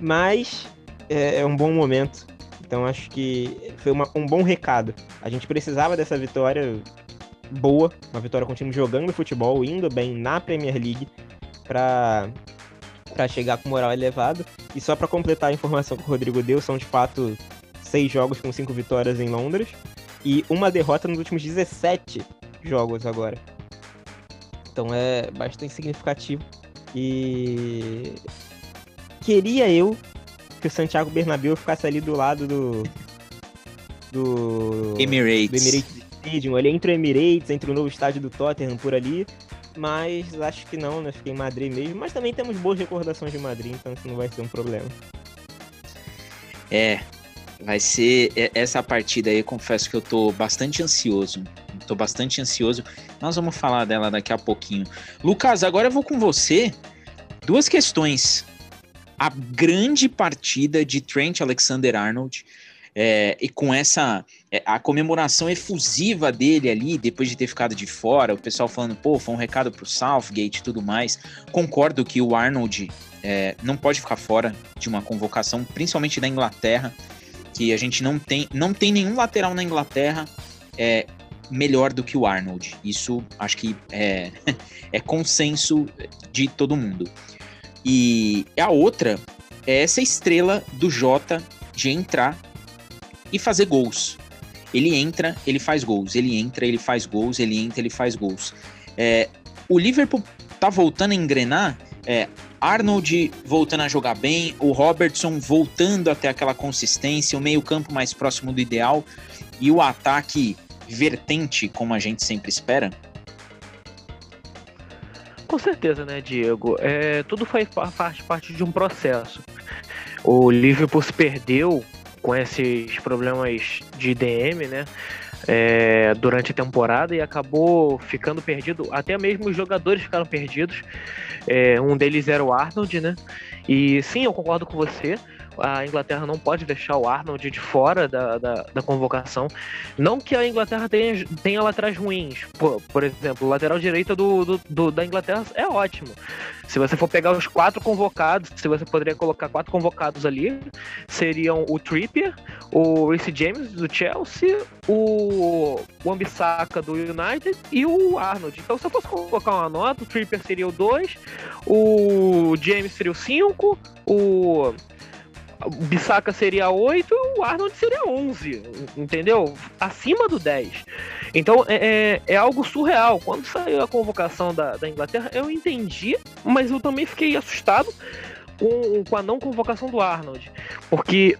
Mas é, é um bom momento. Então acho que foi uma, um bom recado. A gente precisava dessa vitória boa, uma vitória com o time jogando futebol, indo bem na Premier League, para para chegar com moral elevado. E só para completar a informação que o Rodrigo deu, são de fato seis jogos com cinco vitórias em Londres e uma derrota nos últimos 17 jogos agora. Então é bastante significativo. E queria eu que o Santiago Bernabéu ficasse ali do lado do do Emirates. Do Emirates Stadium, ali entre o Emirates, entre o novo estádio do Tottenham por ali mas acho que não, né? Fiquei em Madrid mesmo. Mas também temos boas recordações de Madrid, então isso não vai ser um problema. É, vai ser essa partida aí, confesso que eu tô bastante ansioso. Tô bastante ansioso. Nós vamos falar dela daqui a pouquinho. Lucas, agora eu vou com você. Duas questões. A grande partida de Trent Alexander-Arnold é, e com essa é, a comemoração efusiva dele ali, depois de ter ficado de fora, o pessoal falando, pô, foi um recado pro Southgate e tudo mais. Concordo que o Arnold é, não pode ficar fora de uma convocação, principalmente da Inglaterra, que a gente não tem, não tem nenhum lateral na Inglaterra é, melhor do que o Arnold. Isso acho que é, é consenso de todo mundo. E a outra é essa estrela do Jota de entrar e fazer gols. Ele entra, ele faz gols, ele entra, ele faz gols, ele entra, ele faz gols. É, o Liverpool tá voltando a engrenar, é, Arnold voltando a jogar bem, o Robertson voltando até aquela consistência, o meio-campo mais próximo do ideal e o ataque vertente, como a gente sempre espera? Com certeza, né, Diego? É, tudo faz parte, parte de um processo. O Liverpool se perdeu com esses problemas de DM, né? É, durante a temporada e acabou ficando perdido. Até mesmo os jogadores ficaram perdidos. É, um deles era o Arnold, né? E sim, eu concordo com você a Inglaterra não pode deixar o Arnold de fora da, da, da convocação. Não que a Inglaterra tenha, tenha laterais ruins. Por, por exemplo, o lateral direito do, do, do, da Inglaterra é ótimo. Se você for pegar os quatro convocados, se você poderia colocar quatro convocados ali, seriam o Trippier, o Reece James do Chelsea, o Wambisaka do United e o Arnold. Então, se eu fosse colocar uma nota, o Trippier seria o 2, o James seria o 5, o o Bissaka seria 8 e o Arnold seria 11, entendeu? Acima do 10. Então é, é, é, algo surreal. Quando saiu a convocação da, da Inglaterra, eu entendi, mas eu também fiquei assustado com, com a não convocação do Arnold. Porque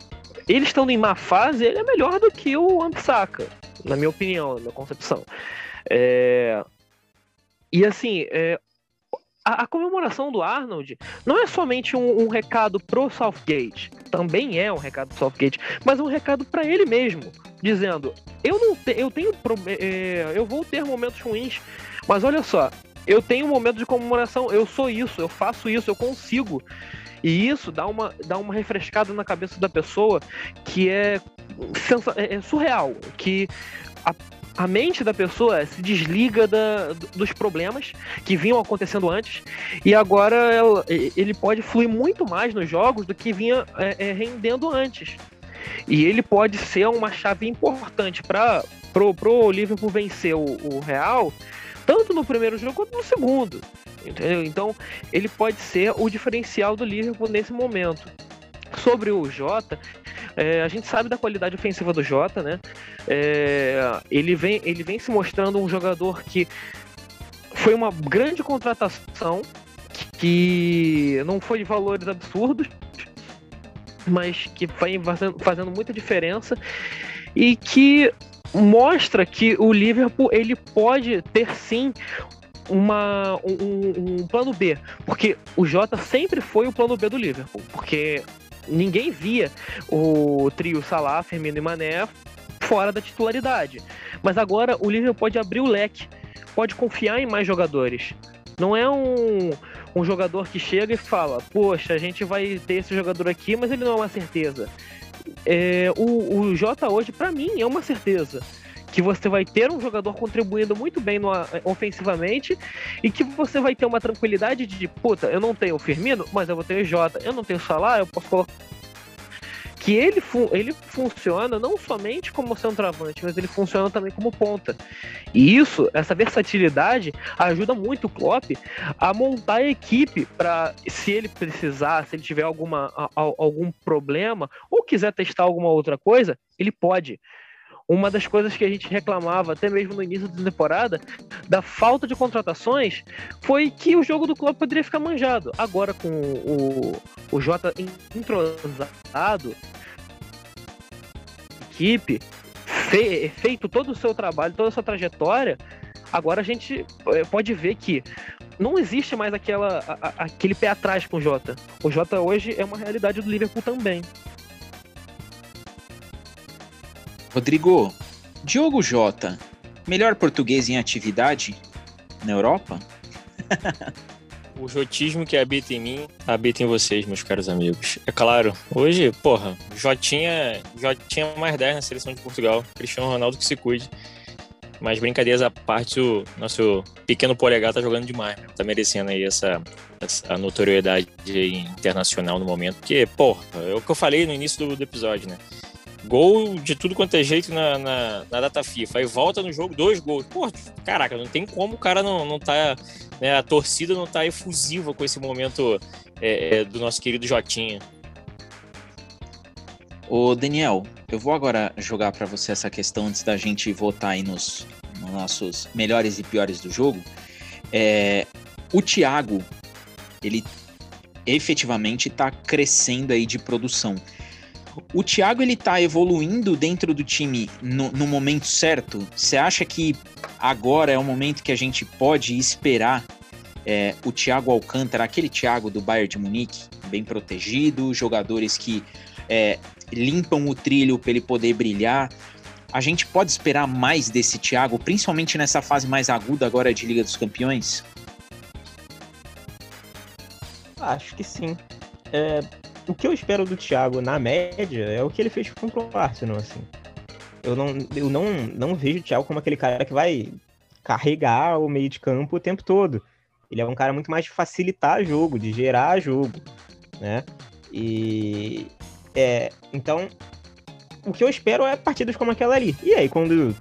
ele estando em má fase, ele é melhor do que o Ambisaka, na minha opinião, na minha concepção. É... E assim, é, a, a, comemoração do Arnold não é somente um, um, recado pro Southgate, também é um recado pro Southgate, mas um recado para ele mesmo, dizendo: eu não te, eu tenho é, eu vou ter momentos ruins, mas olha só, eu tenho um momento de comemoração, eu sou isso, eu faço isso, eu consigo. E isso dá uma, dá uma refrescada na cabeça da pessoa que é, é, é surreal, que a, a mente da pessoa se desliga da, dos problemas que vinham acontecendo antes e agora ela, ele pode fluir muito mais nos jogos do que vinha é, é, rendendo antes. E ele pode ser uma chave importante para pro, pro Liverpool vencer o, o Real, tanto no primeiro jogo quanto no segundo. Entendeu? Então, ele pode ser o diferencial do Liverpool nesse momento. Sobre o Jota, é, a gente sabe da qualidade ofensiva do Jota, né? É, ele, vem, ele vem se mostrando um jogador que foi uma grande contratação, que não foi de valores absurdos, mas que vai fazendo, fazendo muita diferença e que mostra que o Liverpool ele pode ter sim uma, um, um, plano B, porque o Jota sempre foi o plano B do Liverpool, porque ninguém via o trio Salah, Firmino e Mané fora da titularidade. Mas agora o Liverpool pode abrir o leque, pode confiar em mais jogadores. Não é um, um jogador que chega e fala: Poxa, a gente vai ter esse jogador aqui, mas ele não é uma certeza. É, o, o Jota hoje, para mim, é uma certeza que você vai ter um jogador contribuindo muito bem no, ofensivamente e que você vai ter uma tranquilidade de, puta, eu não tenho o Firmino, mas eu vou ter o Jota, eu não tenho o Salah, eu posso colocar que ele, fu ele funciona não somente como centroavante, mas ele funciona também como ponta. E isso, essa versatilidade, ajuda muito o Klopp a montar a equipe para, se ele precisar, se ele tiver alguma, a, algum problema ou quiser testar alguma outra coisa, ele pode uma das coisas que a gente reclamava até mesmo no início da temporada da falta de contratações foi que o jogo do clube poderia ficar manjado. Agora com o, o Jota entrosado, equipe, fe, feito todo o seu trabalho, toda a sua trajetória, agora a gente eh, pode ver que não existe mais aquela, a, aquele pé atrás com o Jota. O Jota hoje é uma realidade do Liverpool também. Rodrigo, Diogo Jota, melhor português em atividade na Europa? o jotismo que habita em mim, habita em vocês, meus caros amigos. É claro, hoje, porra, Jotinha, Jotinha mais 10 na seleção de Portugal. Cristiano Ronaldo que se cuide. Mas brincadeiras à parte, o nosso pequeno polegar tá jogando demais, né? tá merecendo aí essa, essa notoriedade internacional no momento. Porque, porra, é o que eu falei no início do, do episódio, né? Gol de tudo quanto é jeito na, na, na, data FIFA. Aí volta no jogo, dois gols. Pô, caraca, não tem como o cara não, não tá. Né, a torcida não tá efusiva com esse momento é, é, do nosso querido Jotinha. Ô, Daniel, eu vou agora jogar para você essa questão antes da gente votar aí nos, nos nossos melhores e piores do jogo. É, o Thiago, ele efetivamente está crescendo aí de produção. O Thiago ele tá evoluindo dentro do time no, no momento certo? Você acha que agora é o momento que a gente pode esperar é, o Thiago Alcântara, aquele Thiago do Bayern de Munique, bem protegido, jogadores que é, limpam o trilho para ele poder brilhar. A gente pode esperar mais desse Thiago, principalmente nessa fase mais aguda agora de Liga dos Campeões? Acho que sim. é, o que eu espero do Thiago na média é o que ele fez contra o Arsenal, assim. Eu não, eu não, não vejo o Thiago como aquele cara que vai carregar o meio de campo o tempo todo. Ele é um cara muito mais de facilitar jogo, de gerar jogo, né? E é, então o que eu espero é partidas como aquela ali. E aí quando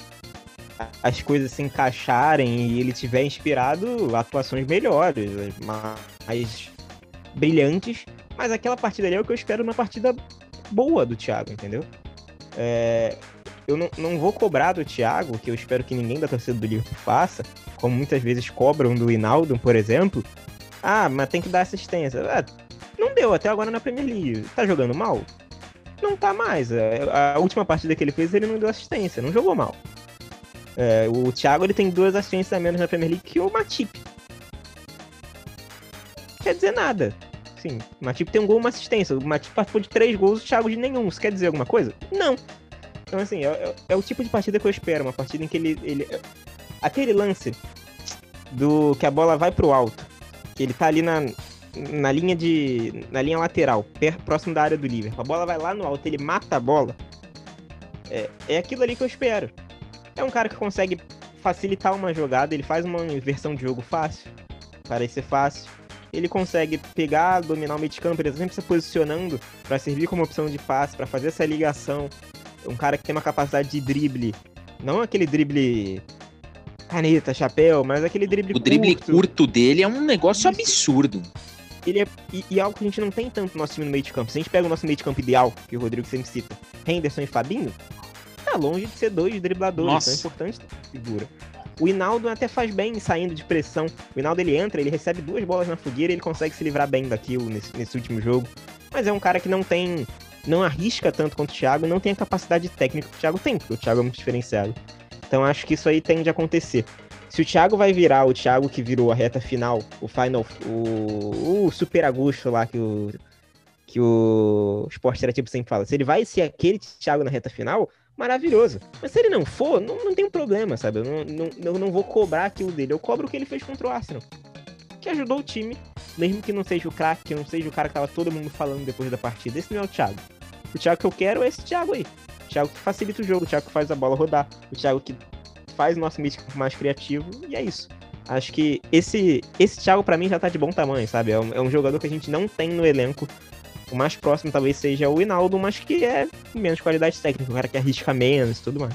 as coisas se encaixarem e ele tiver inspirado, atuações melhores, mais brilhantes, mas aquela partida ali é o que eu espero numa partida boa do Thiago, entendeu? É, eu não, não vou cobrar do Thiago, que eu espero que ninguém da torcida do Liverpool faça, como muitas vezes cobram do Hinaldo, por exemplo. Ah, mas tem que dar assistência. Ah, não deu até agora na Premier League. Tá jogando mal? Não tá mais. É, a última partida que ele fez, ele não deu assistência, não jogou mal. É, o Thiago ele tem duas assistências a menos na Premier League que o Matip. Quer dizer nada. Sim, o Matip tem um gol e uma assistência. O Matip participou de três gols, o Thiago de nenhum. Isso quer dizer alguma coisa? Não. Então, assim, é, é, é, o tipo de partida que eu espero. Uma partida em que ele. ele aquele lance do que a bola vai pro alto. Que ele tá ali na, na linha de. na linha lateral, perto, próximo da área do Liverpool. A bola vai lá no alto, ele mata a bola. É, é aquilo ali que eu espero. É um cara que consegue facilitar uma jogada, ele faz uma inversão de jogo fácil. Parecer fácil. Ele consegue pegar, dominar o meio de campo, ele sempre se posicionando para servir como opção de passe, para fazer essa ligação um cara que tem uma capacidade de drible, não aquele drible caneta, chapéu, mas aquele drible O drible curto, curto dele é um negócio Isso. absurdo. Ele é, e, e, algo que a gente não tem tanto no nosso time no meio de campo. Se a gente pega o nosso meio de campo ideal, que o Rodrigo sempre cita, Henderson e Fabinho, tá longe de ser dois dribladores, Nossa. então é importante ter figura. O Hinaldo até faz bem saindo de pressão. O Hinaldo ele entra, ele recebe duas bolas na fogueira e ele consegue se livrar bem daquilo nesse, nesse último jogo. Mas é um cara que não tem não arrisca tanto quanto o Thiago e não tem a capacidade técnica que o Thiago tem, porque o Thiago é muito diferenciado. Então acho que isso aí tende a acontecer. Se o Thiago vai virar o Thiago que virou a reta final, o final, o, o super Augusto lá que o que o Esporte Interativo sempre fala, se ele vai ser aquele Thiago na reta final, maravilhoso. Mas se ele não for, não, não tem problema, sabe? Eu não, não, eu não vou cobrar aquilo dele, eu cobro o que ele fez contra o Arsenal. Que ajudou o time, mesmo que não seja o craque, que não seja o cara que tava todo mundo falando depois da partida. Esse não é o Thiago. O Thiago que eu quero é esse Thiago aí. O Thiago que facilita o jogo, o Thiago que faz a bola rodar, o Thiago que faz o nosso mítico mais criativo, e é isso. Acho que esse, esse Thiago para mim já tá de bom tamanho, sabe? É um, é um, jogador que a gente não tem no elenco. O mais próximo talvez seja o Hinaldo, mas que é menos qualidade técnica, o cara que arrisca menos e tudo mais.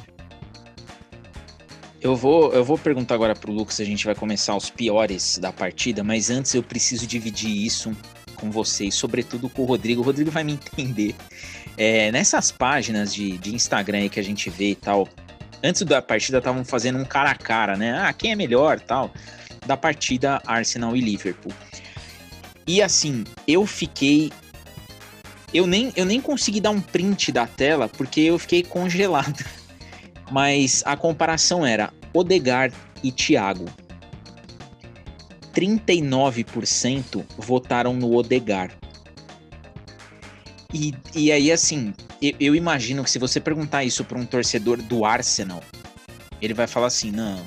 Eu vou, eu vou perguntar agora pro Lucas, a gente vai começar os piores da partida, mas antes eu preciso dividir isso com vocês, sobretudo com o Rodrigo. O Rodrigo vai me entender. É, nessas páginas de, de Instagram aí que a gente vê e tal, antes da partida estavam fazendo um cara a cara, né? Ah, quem é melhor tal, da partida Arsenal e Liverpool. E assim, eu fiquei. Eu nem, eu nem consegui dar um print da tela porque eu fiquei congelado. Mas a comparação era Odegaard e Thiago. 39% votaram no Odegar. E, e aí, assim, eu, eu imagino que se você perguntar isso para um torcedor do Arsenal, ele vai falar assim: não,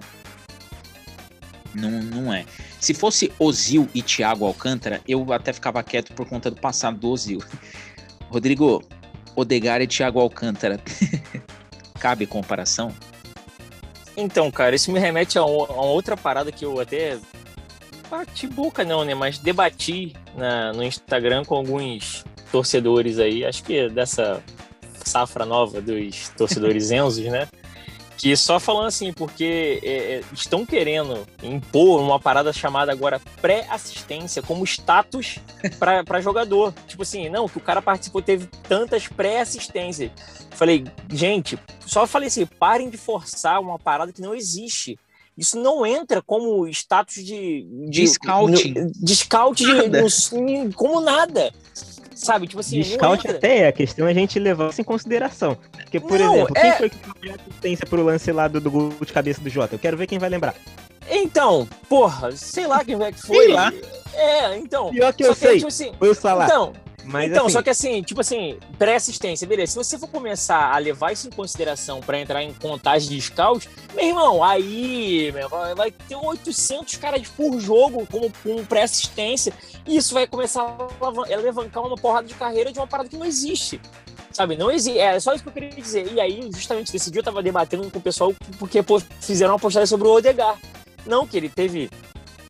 não, não é. Se fosse Ozil e Thiago Alcântara, eu até ficava quieto por conta do passado do Ozil. Rodrigo, Odegar e Thiago Alcântara, cabe comparação? Então, cara, isso me remete a, um, a outra parada que eu até bati boca não, né? Mas debati na, no Instagram com alguns torcedores aí, acho que dessa safra nova dos torcedores Enzos, né? Que só falando assim, porque é, é estão querendo impor uma parada chamada agora pré-assistência como status para jogador. Tipo assim, não, que o cara participou, teve tantas pré-assistências. Falei, gente, só falei assim, parem de forçar uma parada que não existe. Isso não entra como status de. De, de scouting. No, de scout nada. De, como nada. Sabe? Tipo assim. Scout até é, a questão é a gente levar isso em consideração. Porque, por não, exemplo, é... quem foi que deu assistência pro lance lá do, do gol de cabeça do Jota? Eu quero ver quem vai lembrar. Então, porra, sei lá quem vai que foi. Sei lá. É, então. Pior que eu sei. Tipo assim, foi o Salah. Então, Mas, então, assim, só que assim, tipo assim, pré-assistência, beleza. Se você for começar a levar isso em consideração para entrar em contagem de scouts, meu irmão, aí meu, vai- ter 800 caras por jogo como com pré-assistência. E isso vai começar a a alavancar uma porrada de carreira de uma parada que não existe. Sabe, não existe. É só isso que eu queria dizer. E aí, justamente nesse dia, eu tava debatendo com o pessoal porque pô, fizeram uma postagem sobre o Odegar. Não, que ele teve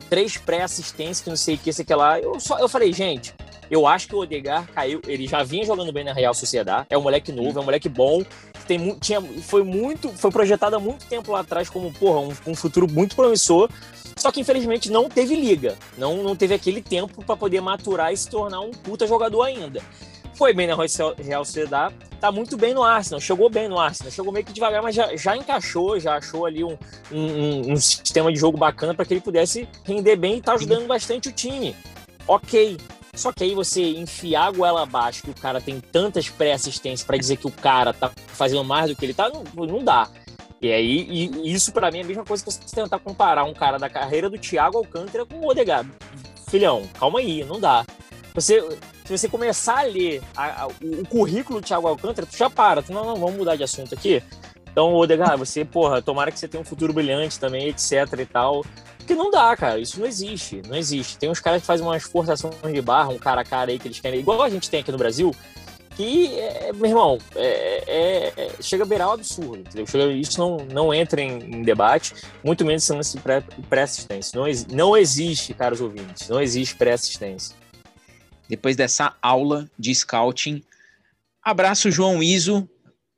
três pré-assistências, que não sei o que, sei que lá. Eu, só, eu falei, gente, eu acho que o Odegar caiu. Ele já vinha jogando bem na Real Sociedade. É um moleque novo, é um moleque bom. Tem, tinha, foi muito. Foi projetado há muito tempo lá atrás como, porra, um, um futuro muito promissor. Só que infelizmente não teve liga. Não, não teve aquele tempo para poder maturar e se tornar um puta jogador ainda. Foi bem na Real Sociedade, tá muito bem no Arsenal, chegou bem no Arsenal, chegou meio que devagar, mas já, já encaixou, já achou ali um, um, um- um sistema de jogo bacana para que ele pudesse render bem e tá ajudando bastante o time. Ok. Só que aí você enfiar a goela abaixo que o cara tem tantas pré-assistências para dizer que o cara tá fazendo mais do que ele tá, não, não dá. E aí, e isso para mim é a mesma coisa que você tentar comparar um cara da carreira do Thiago Alcântara com o Odegaard. Filhão, calma aí, não dá. Você, se você começar a ler a- a- o, currículo do Thiago Alcântara, tu já para. Tu, não, não, vamos mudar de assunto aqui. Então, Odegaard, você, porra, tomara que você tenha um futuro brilhante também, etc e tal. Porque não dá, cara. Isso não existe. Não existe. Tem uns caras que fazem umas forçações de barra, um cara a cara aí que eles querem. Igual a gente tem aqui no Brasil, que, é, meu irmão, é, é- é- chega a beirar o absurdo, entendeu? Chega- isso não, não entra em, em debate, muito menos esse lance de pré- pré-assistência. não, não existe, caros ouvintes, não existe pré-assistência. Depois dessa aula de scouting, abraço João Iso.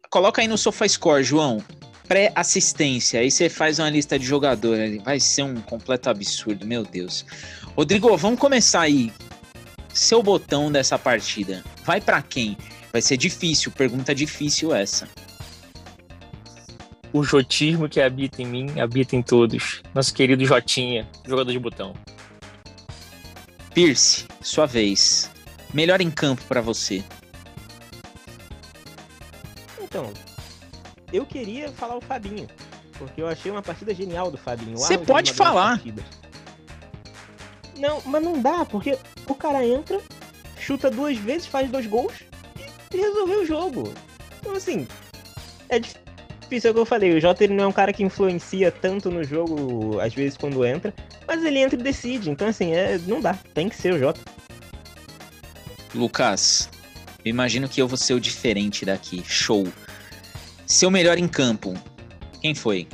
Coloca aí no SofaScore, João. Pré-assistência. Aí você faz uma lista de jogador ali. Vai ser um completo absurdo, meu Deus. Rodrigo, vamos começar aí. Seu botão dessa partida. Vai pra quem? Vai ser difícil, pergunta difícil essa. O jotismo que habita em mim, habita em todos. Nosso querido Jotinha, jogador de botão. Pierce, sua vez. Melhor em campo pra você. Então, eu queria falar o Fabinho, porque eu achei uma partida genial do Fabinho. Você pode falar. Não, mas não dá, porque o cara entra, chuta duas vezes, faz dois gols e resolveu o jogo. Então, assim, é difícil, é o que eu falei. O Jota ele não é um cara que influencia tanto no jogo, às vezes, quando entra, mas ele entra e decide. Então, assim, é, não dá, tem que ser o Jota. Lucas, eu imagino que eu vou ser o diferente daqui. Show. Seu melhor em campo. Quem foi?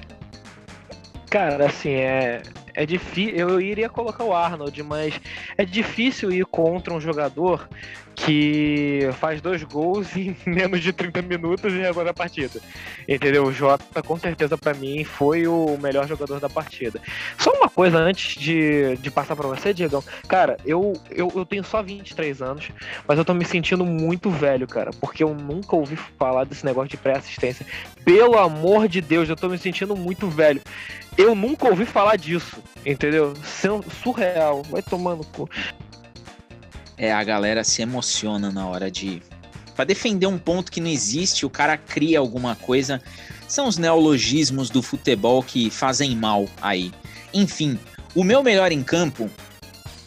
Cara, assim, é. É difícil. Eu iria colocar o Arnold, mas é difícil ir contra um jogador que faz dois gols em menos de 30 minutos e agora a partida. Entendeu? O Jota, com certeza, pra mim, foi o melhor jogador da partida. Só coisa antes de, de passar pra você, Diegão. Cara, eu, eu, eu tenho só 23 anos, mas eu tô me sentindo muito velho, cara, porque eu nunca ouvi falar desse negócio de pré-assistência. Pelo amor de Deus, eu tô me sentindo muito velho. Eu nunca ouvi falar disso, entendeu? Sen- Surreal. Vai tomando cu. É, a galera se emociona na hora de. Pra defender um ponto que não existe, o cara cria alguma coisa. São os neologismos do futebol que fazem mal aí. Enfim, o meu melhor em campo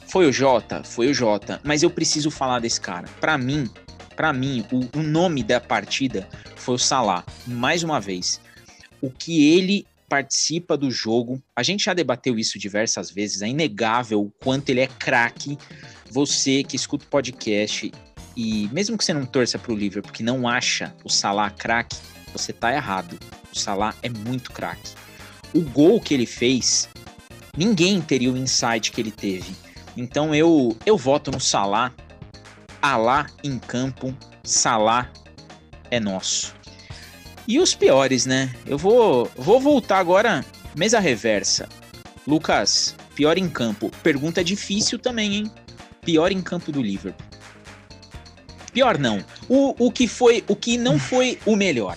foi o Jota, foi o Jota, mas eu preciso falar desse cara. Pra mim, para mim, o, o nome da partida foi o Salah. Mais uma vez, o que ele participa do jogo, a gente já debateu isso diversas vezes, é inegável o quanto ele é craque você que escuta o podcast e mesmo que você não torça pro Liverpool porque não acha o Salah craque, você tá errado. O Salah é muito craque. O gol que ele fez, ninguém teria o insight que ele teve. Então eu eu voto no Salah. Alá em campo, Salah é nosso. E os piores, né? Eu vou vou voltar agora mesa reversa. Lucas, pior em campo. Pergunta difícil também, hein? Pior em campo do Liverpool. Pior não. O, o que foi, o que não foi o melhor.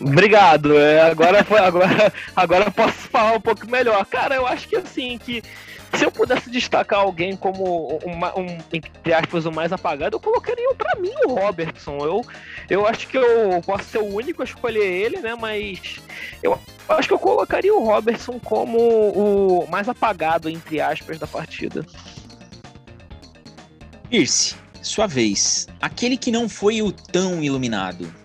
Obrigado. É, agora, agora, agora posso falar um pouco melhor. Cara, eu acho que assim, que se eu pudesse destacar alguém como uma, um, entre aspas, o mais apagado, eu colocaria pra mim o Robertson. Eu, eu acho que eu posso ser o único a escolher ele, né? Mas eu acho que eu colocaria o Robertson como o mais apagado, entre aspas, da partida. Pierce, sua vez. Aquele que não foi o tão iluminado.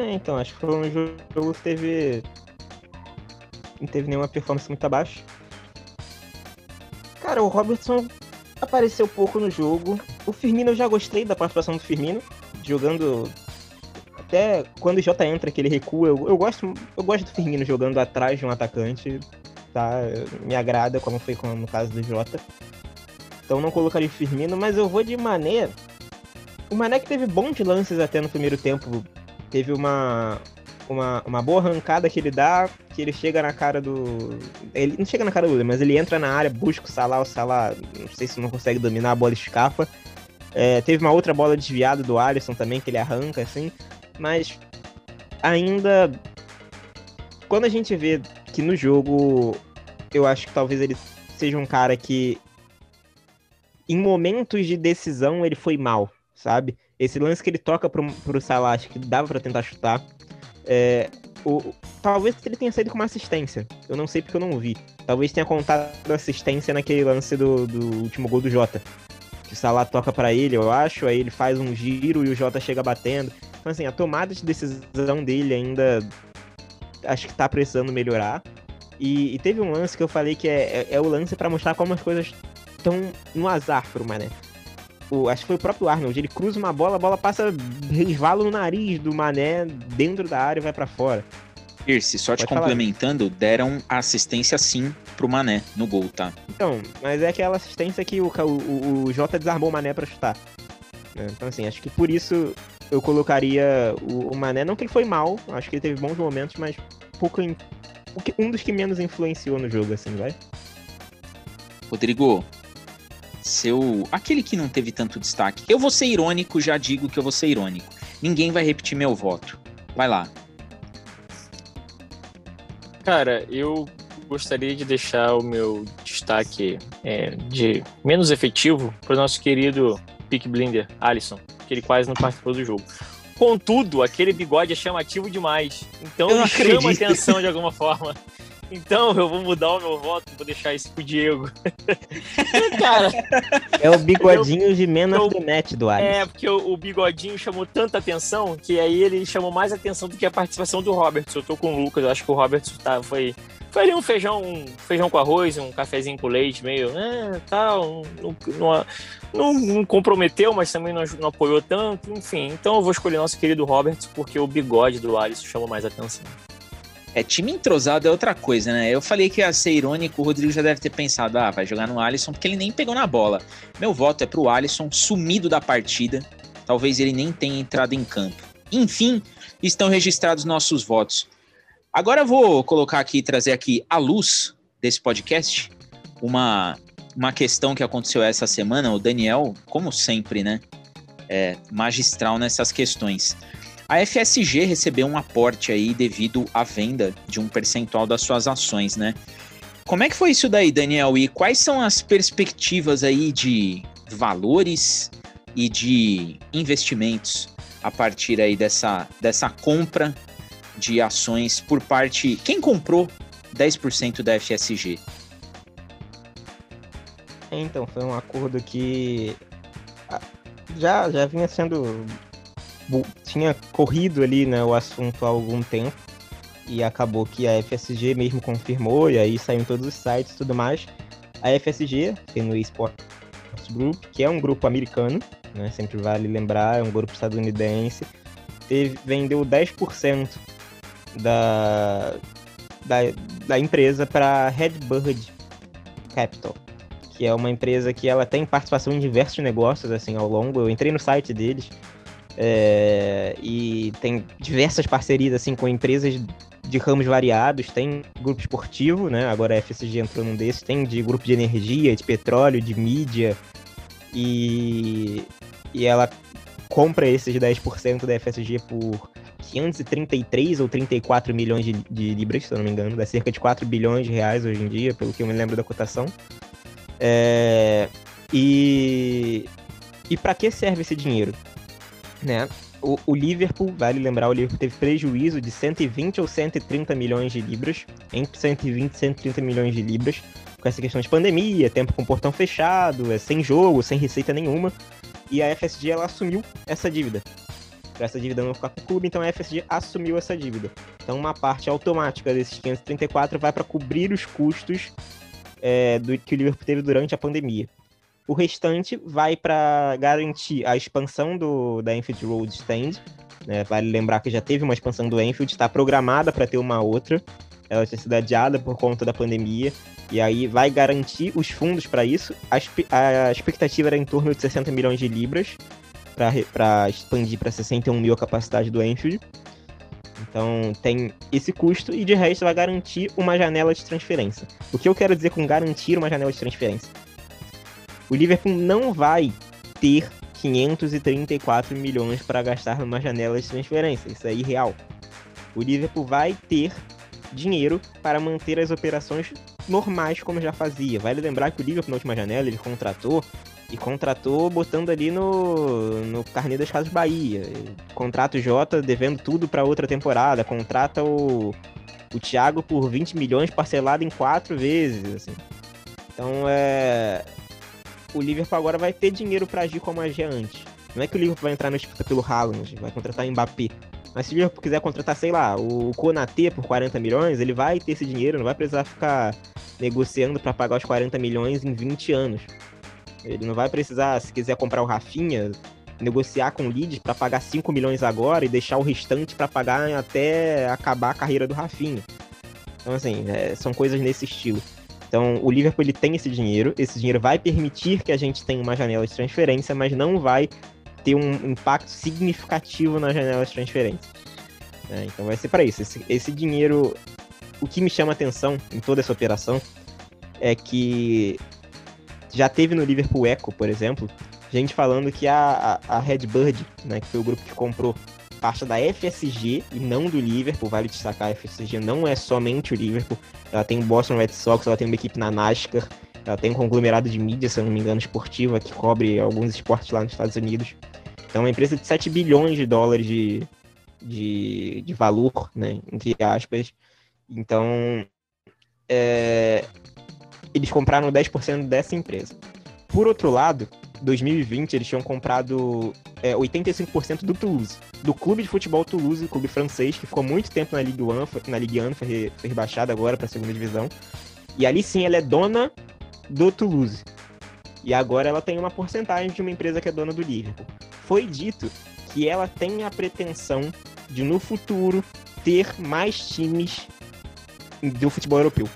É, então, acho que foi um jogo que teve. Não teve nenhuma performance muito abaixo. Cara, o Robertson apareceu pouco no jogo. O Firmino eu já gostei da participação do Firmino, jogando. Até quando o Jota entra, que ele recua, eu, eu, gosto, eu gosto do Firmino jogando atrás de um atacante, tá? Me agrada, como foi no caso do Jota. Então não colocaria o Firmino, mas eu vou de Mané. O Mané que teve bons lances até no primeiro tempo. Teve uma, uma, uma boa arrancada que ele dá, que ele chega na cara do. Ele não chega na cara do Lula, mas ele entra na área, busca o Salah, o Salah, não sei se não consegue dominar, a bola escapa. É, teve uma outra bola desviada do Alisson também, que ele arranca, assim. Mas ainda. Quando a gente vê que no jogo, eu acho que talvez ele seja um cara que em momentos de decisão ele foi mal, sabe? Esse lance que ele toca pro, pro Salah, acho que dava para tentar chutar. É, o, talvez ele tenha saído com uma assistência. Eu não sei porque eu não vi. Talvez tenha contado assistência naquele lance do, do último gol do Jota. Que o Salah toca para ele, eu acho, aí ele faz um giro e o Jota chega batendo. Então, assim, a tomada de decisão dele ainda acho que tá precisando melhorar. E, e teve um lance que eu falei que é, é, é o lance para mostrar como as coisas estão no azar pro Mané. O, acho que foi o próprio Arnold, ele cruza uma bola, a bola passa resvala no nariz do Mané dentro da área e vai para fora. Pierce, só te Pode complementando, falar. deram assistência sim pro Mané no gol, tá? Então, mas é aquela assistência que o, o, o Jota desarmou o Mané para chutar. É, então, assim, acho que por isso eu colocaria o, o, Mané. Não que ele foi mal, acho que ele teve bons momentos, mas pouco um dos que menos influenciou no jogo, assim, vai. Rodrigo, seu. aquele que não teve tanto destaque. Eu vou ser irônico, já digo que eu vou ser irônico. Ninguém vai repetir meu voto. Vai lá. Cara, eu gostaria de deixar o meu destaque é, de menos efetivo para o nosso querido Pick Blinder, Alisson, que ele quase não participou do jogo. Contudo, aquele bigode é chamativo demais. Então chama atenção de alguma forma. Então eu vou mudar o meu voto, vou deixar isso pro Diego. Cara. É o bigodinho eu, de the Match do Alisson. É, porque o, o, bigodinho chamou tanta atenção que aí ele chamou mais atenção do que a participação do Roberts. Eu tô com o Lucas, eu acho que o Roberts tá, foi. Foi ali um feijão, um feijão com arroz, um cafezinho com leite, meio. É, tal. Não, não, não, não comprometeu, mas também não, não apoiou tanto. Enfim, então eu vou escolher nosso querido Roberts porque o bigode do Alisson chamou mais atenção. É, time entrosado é outra coisa, né? Eu falei que ia ser irônico, o Rodrigo já deve ter pensado, ah, vai jogar no Alisson, porque ele nem pegou na bola. Meu voto é pro Alisson, sumido da partida. Talvez ele nem tenha entrado em campo. Enfim, estão registrados nossos votos. Agora eu vou colocar aqui, trazer aqui a luz desse podcast, uma, uma questão que aconteceu essa semana. O Daniel, como sempre, né? É magistral nessas questões. A FSG recebeu um aporte aí devido à venda de um percentual das suas ações, né? Como é que foi isso daí, Daniel? E quais são as perspectivas aí de valores e de investimentos a partir aí dessa, dessa compra de ações por parte. Quem comprou 10% da FSG? Então, foi um acordo que ah, já, já vinha sendo tinha corrido ali né, o assunto há algum tempo e acabou que a FSG mesmo confirmou e aí saiu em todos os sites e tudo mais. A FSG, no Esports Group, que é um grupo americano, né, sempre vale lembrar, é um grupo estadunidense, teve, vendeu 10% da, da, da empresa para Redbird Capital, que é uma empresa que ela tem participação em diversos negócios assim ao longo. Eu entrei no site deles, é, e tem diversas parcerias assim com empresas de ramos variados, tem grupo esportivo, né? Agora a FSG entrou num desses, tem de grupo de energia, de petróleo, de mídia, e, e ela compra esses 10% da FSG por 533 ou 34 milhões de, de, libras, se eu não me engano, dá cerca de 4 bilhões de reais hoje em dia, pelo que eu me lembro da cotação. É, e e para que serve esse dinheiro? Né? O, o, Liverpool, vale lembrar, o Liverpool teve prejuízo de 120 ou 130 milhões de libras, entre 120 e 130 milhões de libras, com essa questão de pandemia, tempo com portão fechado, é sem jogo, sem receita nenhuma. E a FSG ela assumiu essa dívida. Para essa dívida não ficar com o clube, então a FSG assumiu essa dívida. Então uma parte automática desses 534 vai para cobrir os custos é, do, que o Liverpool teve durante a pandemia. O restante vai para garantir a expansão do, da Enfield Road Stand. Né? Vale lembrar que já teve uma expansão do Enfield, está programada para ter uma outra. Ela tinha sido adiada por conta da pandemia. E aí vai garantir os fundos para isso. A, a, expectativa era em torno de 60 milhões de libras para expandir para 61 mil a capacidade do Enfield. Então tem esse custo e de resto vai garantir uma janela de transferência. O que eu quero dizer com garantir uma janela de transferência? O Liverpool não vai ter 534 milhões para gastar numa janela de transferência. Isso é irreal. O Liverpool vai ter dinheiro para manter as operações normais como já fazia. Vale lembrar que o Liverpool na última janela ele contratou e contratou botando ali no, no carnê das Casas Bahia. Contrata o Jota devendo tudo para outra temporada. Contrata o, o Thiago por 20 milhões parcelado em quatro vezes. Assim. Então é. O Liverpool agora vai ter dinheiro para agir como agia antes. Não é que o Liverpool vai entrar na disputa pelo Haaland, vai contratar Mbappé. Mas se o Liverpool quiser contratar, sei lá, o Konatê por 40 milhões, ele vai ter esse dinheiro, não vai precisar ficar negociando para pagar os 40 milhões em 20 anos. Ele não vai precisar, se quiser comprar o Rafinha, negociar com o Leeds para pagar 5 milhões agora e deixar o restante para pagar até acabar a carreira do Rafinha. Então, assim, é, são coisas nesse estilo. Então, o Liverpool ele tem esse dinheiro, esse dinheiro vai permitir que a gente tenha uma janela de transferência, mas não vai ter um impacto significativo na janela de transferência. É, então, vai ser para isso. Esse, esse dinheiro, o que me chama atenção em toda essa operação é que já teve no Liverpool Echo, por exemplo, gente falando que a, a, a Redbird, né, que foi o grupo que comprou parte da FSG e não do Liverpool, vale destacar, a FSG não é somente o Liverpool, ela tem o Boston Red Sox, ela tem uma equipe na NASCAR, ela tem um conglomerado de mídia, se eu não me engano, esportiva, que cobre alguns esportes lá nos Estados Unidos. Então é uma empresa de 7 bilhões de dólares de, de, de valor, né, entre aspas. Então, é, eles compraram 10% dessa empresa. Por outro lado, 2020 eles tinham comprado é, 85% do Toulouse, do clube de futebol Toulouse, clube francês, que ficou muito tempo na Ligue 1, na Ligue 1 foi, foi rebaixada agora para a segunda divisão. E ali sim ela é dona do Toulouse. E agora ela tem uma porcentagem de uma empresa que é dona do Liverpool. Foi dito que ela tem a pretensão de no futuro ter mais times do futebol europeu.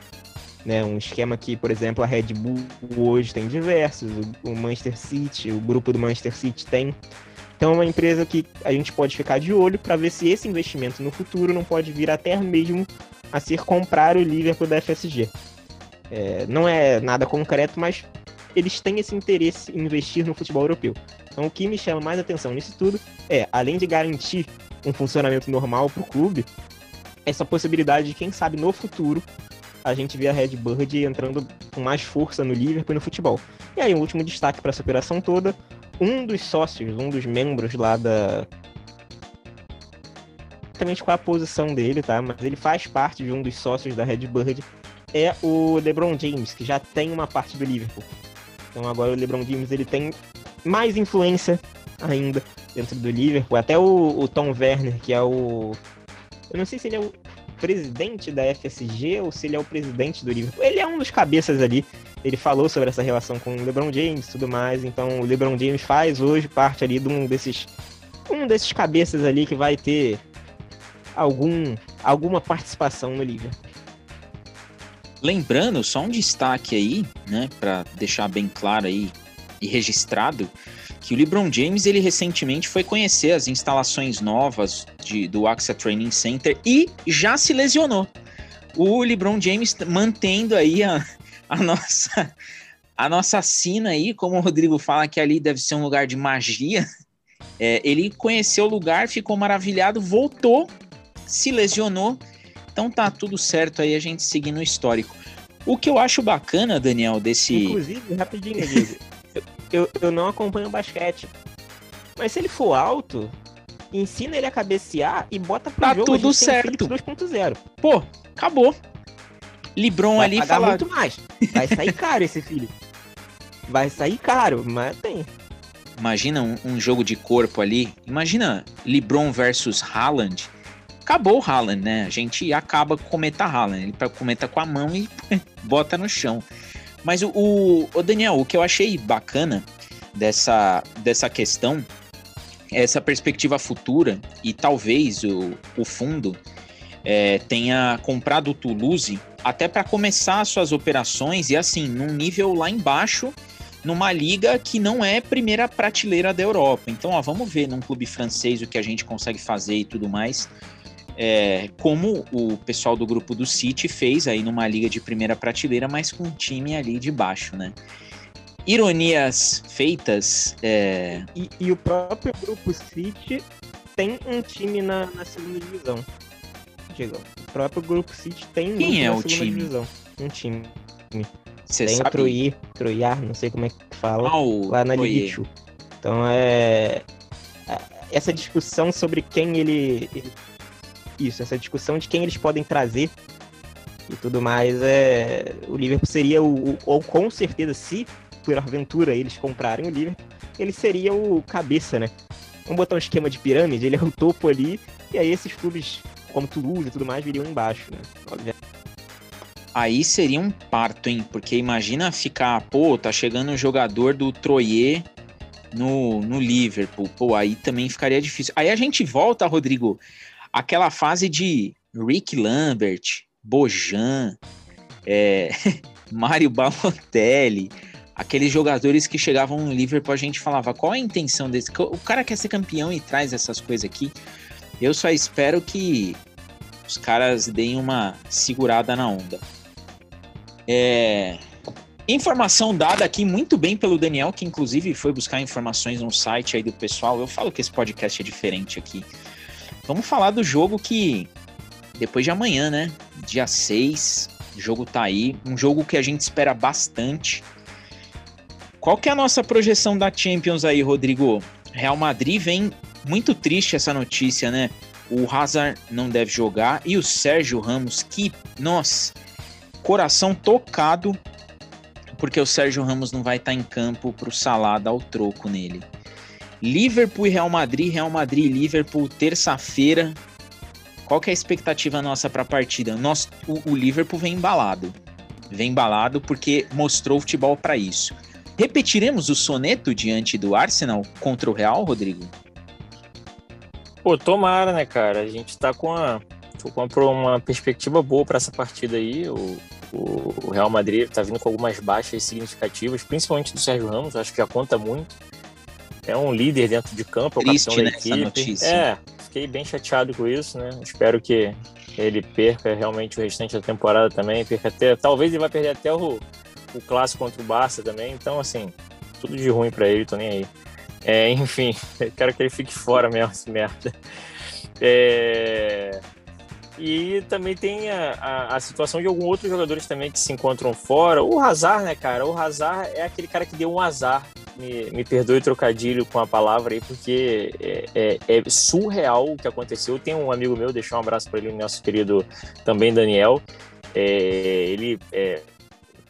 Né, um esquema que, por exemplo, a Red Bull hoje tem diversos, o Manchester City, o grupo do Manchester City tem. Então é uma empresa que a gente pode ficar de olho para ver se esse investimento no futuro não pode vir até mesmo a ser comprar o Liverpool da FSG. É, não é nada concreto, mas eles têm esse interesse em investir no futebol europeu. Então o que me chama mais atenção nisso tudo é, além de garantir um funcionamento normal para o clube, essa possibilidade de, quem sabe, no futuro, a gente vê a Red Bird entrando com mais força no Liverpool e no futebol. E aí, um último destaque para essa operação toda: um dos sócios, um dos membros lá da. Exatamente qual a posição dele, tá? Mas ele faz parte de um dos sócios da Red Bird, é o LeBron James, que já tem uma parte do Liverpool. Então agora o LeBron James ele tem mais influência ainda dentro do Liverpool. Até o, o Tom Werner, que é o. Eu não sei se ele é o presidente da FSG ou se ele é o presidente do Liverpool. Ele é um dos cabeças ali. Ele falou sobre essa relação com o LeBron James e tudo mais. Então o LeBron James faz hoje parte ali de um desses um desses cabeças ali que vai ter algum alguma participação no Liverpool. Lembrando, só um destaque aí, né, para deixar bem claro aí e registrado, que o LeBron James ele recentemente foi conhecer as instalações novas de, do AXA Training Center e já se lesionou. O LeBron James mantendo aí a, a nossa a nossa sina aí, como o Rodrigo fala que ali deve ser um lugar de magia. É, ele conheceu o lugar, ficou maravilhado, voltou, se lesionou. Então tá tudo certo aí a gente seguindo o histórico. O que eu acho bacana, Daniel, desse. Inclusive, rapidinho, Diego eu, eu não acompanho basquete. Mas se ele for alto, ensina ele a cabecear e bota pro Tá jogo. tudo gente tem certo. Phillips 2.0. Pô, acabou. Libron Vai ali pagar fala. muito mais. Vai sair caro esse filho. Vai sair caro, mas tem. Imagina um, um jogo de corpo ali. Imagina LeBron versus Haaland. Acabou o Haaland, né? A gente acaba com o Cometa Haaland. Ele cometa com a mão e bota no chão. Mas o, o, o Daniel, o que eu achei bacana dessa, dessa questão é essa perspectiva futura e talvez o, o fundo é, tenha comprado o Toulouse até para começar suas operações e assim, num nível lá embaixo numa liga que não é primeira prateleira da Europa. Então, ó, vamos ver num clube francês o que a gente consegue fazer e tudo mais. É, como o pessoal do grupo do City fez aí numa liga de primeira prateleira, mas com um time ali de baixo, né? Ironias feitas. É... E, e o próprio grupo City tem um time na, na segunda divisão. Diego, o próprio grupo City tem um Quem é o time? divisão. Um time. Você tem o sabe? Troyes, Troyar, não sei como é que fala. Ah, o lá na. Ligue 2. Então é. é- Essa discussão sobre quem ele, ele- Isso, essa discussão de quem eles podem trazer e tudo mais, é. O Liverpool seria o. ou com certeza, se por aventura eles comprarem o Liverpool, ele seria o cabeça, né? Vamos botar um esquema de pirâmide, ele é o topo ali, e aí esses clubes como Toulouse e tudo mais viriam embaixo, né? Obviamente. Aí seria um parto, hein? Porque imagina ficar, pô, tá chegando um jogador do Troyer no, no Liverpool. Pô, aí também ficaria difícil. Aí a gente volta, Rodrigo, aquela fase de Rick Lambert, Bojan, é, Mário Balotelli, aqueles jogadores que chegavam no Liverpool, a gente falava, qual a intenção desse? O cara quer ser campeão e traz essas coisas aqui. Eu só espero que os caras deem uma segurada na onda. É, Informação dada aqui muito bem pelo Daniel, que inclusive foi buscar informações no site aí do pessoal. Eu falo que esse podcast é diferente aqui. Vamos falar do jogo que depois de amanhã, né? Dia 6, o jogo tá aí, um jogo que a gente espera bastante. Qual que é a nossa projeção da Champions aí, Rodrigo? Real Madrid vem muito triste essa notícia, né? O Hazard não deve jogar e o Sérgio Ramos, que, nossa, coração tocado, porque o Sérgio Ramos não vai estar em campo para o dar o troco nele. Liverpool e Real Madrid, Real Madrid e Liverpool, terça-feira. Qual que é a expectativa nossa para a partida? Nós, o, o Liverpool vem embalado. Vem embalado porque mostrou futebol para isso. Repetiremos o soneto diante do Arsenal contra o Real, Rodrigo? Pô, tomara, né, cara? A gente tá com uma, com uma, perspectiva boa para essa partida aí. O, o, o Real Madrid tá vindo com algumas baixas significativas, principalmente do Sérgio Ramos, acho que já conta muito. É um líder dentro de campo, é o Triste, capitão da né, equipe. notícia. É, fiquei bem chateado com isso, né? Espero que ele perca realmente o restante da temporada também, perca até, talvez ele vai perder até o, o clássico contra o Barça também. Então, assim, tudo de ruim para ele, tô nem aí. É, enfim, eu quero que ele fique fora mesmo, essa merda. É... E também tem a, a, a, situação de alguns outros jogadores também que se encontram fora. O Hazard, né, cara? O Hazard é aquele cara que deu um azar. Me, me perdoe o trocadilho com a palavra aí, porque é, é, é, surreal o que aconteceu. Tem um amigo meu, deixar um abraço para ele, nosso querido também Daniel. É, ele é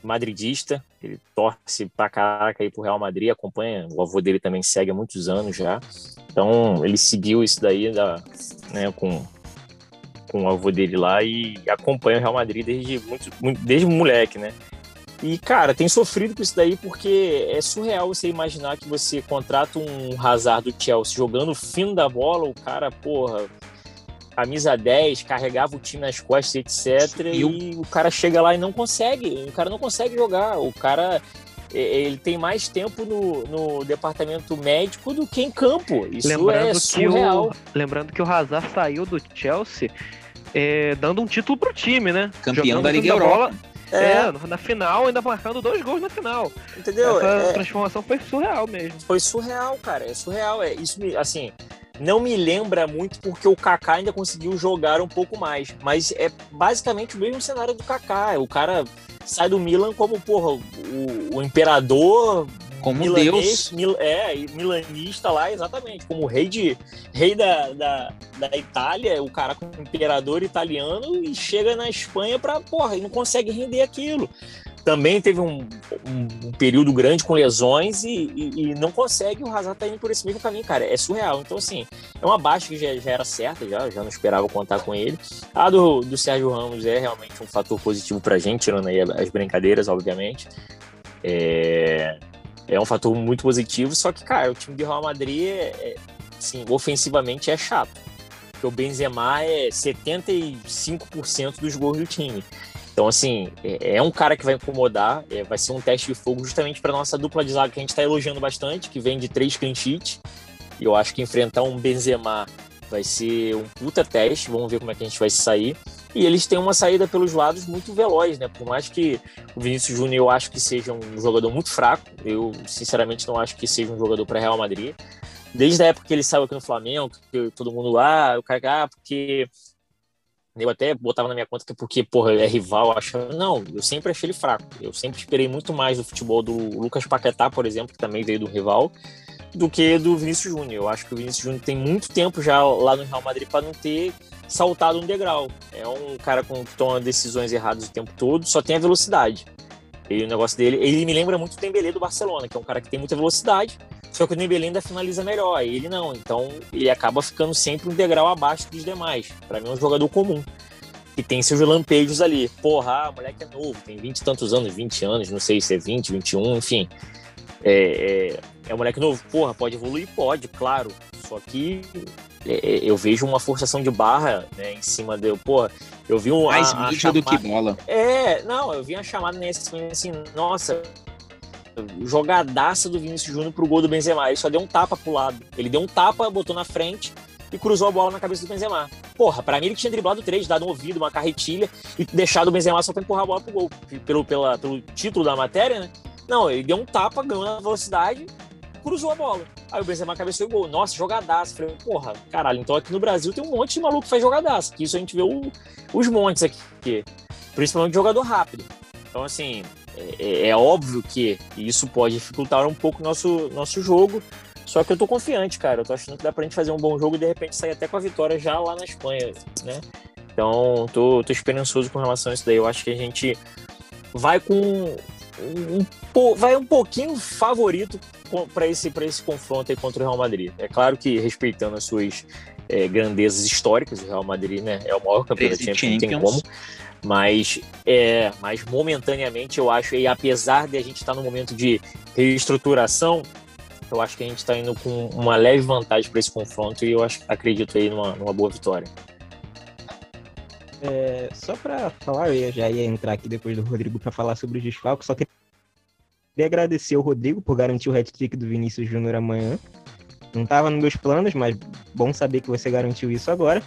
madridista, ele torce pra caraca aí pro Real Madrid, acompanha, o avô dele também segue há muitos anos já. Então ele seguiu isso daí da, né, com, com o avô dele lá e acompanha o Real Madrid desde muito, desde moleque, né? E, cara, tem sofrido com isso daí porque é surreal você imaginar que você contrata um Hazard do Chelsea jogando o fino da bola, o cara, porra, camisa 10, carregava o time nas costas, etc. E, e o cara chega lá e não consegue, o cara não consegue jogar. O cara ele tem mais tempo no, no departamento médico do que em campo. Isso lembrando é surreal. Que o, lembrando que o Hazard saiu do Chelsea é, dando um título pro time, né? Campeão Jogando da Liga da Europa. Bola, é. é. na final, ainda marcando dois gols na final. Entendeu? Essa é... transformação foi surreal mesmo. Foi surreal, cara. É surreal. É, isso, assim, não me lembra muito porque o Kaká ainda conseguiu jogar um pouco mais. Mas é basicamente o mesmo cenário do Kaká. O cara sai do Milan como, porra, o, o imperador como milanês, Deus. Mil, é, milanista lá, exatamente. Como rei de rei da, da, da Itália, o cara com imperador italiano e chega na Espanha pra, porra, e não consegue render aquilo. Também teve um, um, um período grande com lesões e, e, e, não consegue. O Hazard tá indo por esse mesmo caminho, cara. É surreal. Então, assim, é uma baixa que já, já era certa, já, já não esperava contar com ele. A do, do Sérgio Ramos é realmente um fator positivo pra gente, tirando aí as brincadeiras, obviamente. É, é um fator muito positivo, só que, cara, o time de Real Madrid, é, assim, ofensivamente é chato. Porque o Benzema é 75% dos gols do time. Então, assim, é, é um cara que vai incomodar, é, vai ser um teste de fogo justamente para nossa dupla de zaga que a gente está elogiando bastante, que vem de três clean sheets. E eu acho que enfrentar um Benzema vai ser um puta teste, vamos ver como é que a gente vai sair. E eles têm uma saída pelos lados muito veloz, né? Por mais que o Vinícius Júnior eu acho que seja um jogador muito fraco, eu sinceramente não acho que seja um jogador para Real Madrid. Desde a época que ele saiu aqui no Flamengo, que todo mundo lá, ah, o cara, ah, porque eu até botava na minha conta que porque, porra, é rival, acho. Não, eu sempre achei ele fraco. Eu sempre esperei muito mais do futebol do Lucas Paquetá, por exemplo, que também veio do rival, do que do Vinícius Júnior. Eu acho que o Vinícius Júnior tem muito tempo já lá no Real Madrid para não ter saltado um degrau. É um cara com, que toma decisões erradas o tempo todo, só tem a velocidade. E o negócio dele, ele me lembra muito o Dembélé do Barcelona, que é um cara que tem muita velocidade, só que o Dembélé ainda finaliza melhor, ele não. Então ele acaba ficando sempre um degrau abaixo dos demais. Para mim é um jogador comum. Que tem seus lampejos ali. Porra, o moleque é novo, tem 20 e tantos anos, 20 anos, não sei se é 20, 21, enfim. É, é, é um moleque novo, porra, pode evoluir? Pode, claro. Só que é, é eu vejo uma forçação de barra né, em cima dele. Porra, eu vi um. Mais mídia do que bola. É, não, eu vi uma chamada nesse assim, nossa, jogadaça do Vinícius Júnior pro gol do Benzema. Ele só deu um tapa pro lado. Ele deu um tapa, botou na frente e cruzou a bola na cabeça do Benzema. Porra, pra mim ele tinha driblado três, dado um ouvido, uma carretilha e deixado o Benzema só pra empurrar a bola pro gol. Pelo, pela, pelo título da matéria, né? Não, ele deu um tapa, ganhou na velocidade, cruzou a bola. Aí o Benzema cabeceou o gol. Nossa, jogadaço. Falei, porra, caralho, então aqui no Brasil tem um monte de maluco que faz jogadaço. Que isso a gente vê o, os montes aqui. Principalmente jogador rápido. Então, assim, é, é, é, óbvio que isso pode dificultar um pouco o nosso, nosso jogo. Só que eu tô confiante, cara. Eu tô achando que dá pra gente fazer um bom jogo e de repente sair até com a vitória já lá na Espanha, né? Então, tô, tô esperançoso com relação a isso daí. Eu acho que a gente vai com um, vai um pouquinho favorito para esse, esse confronto aí contra o Real Madrid. É claro que respeitando as suas é, grandezas históricas, o Real Madrid né, é o maior campeão da Champions, não tem como. Mas, é, mas momentaneamente eu acho, e apesar de a gente estar no momento de reestruturação, eu acho que a gente está indo com uma leve vantagem para esse confronto e eu acho, acredito aí numa, numa boa vitória. É, só para falar, eu já ia entrar aqui depois do Rodrigo para falar sobre os desfalques, só queria agradecer ao Rodrigo por garantir o hat-trick do Vinícius Júnior amanhã. Não estava nos meus planos, mas bom saber que você garantiu isso agora.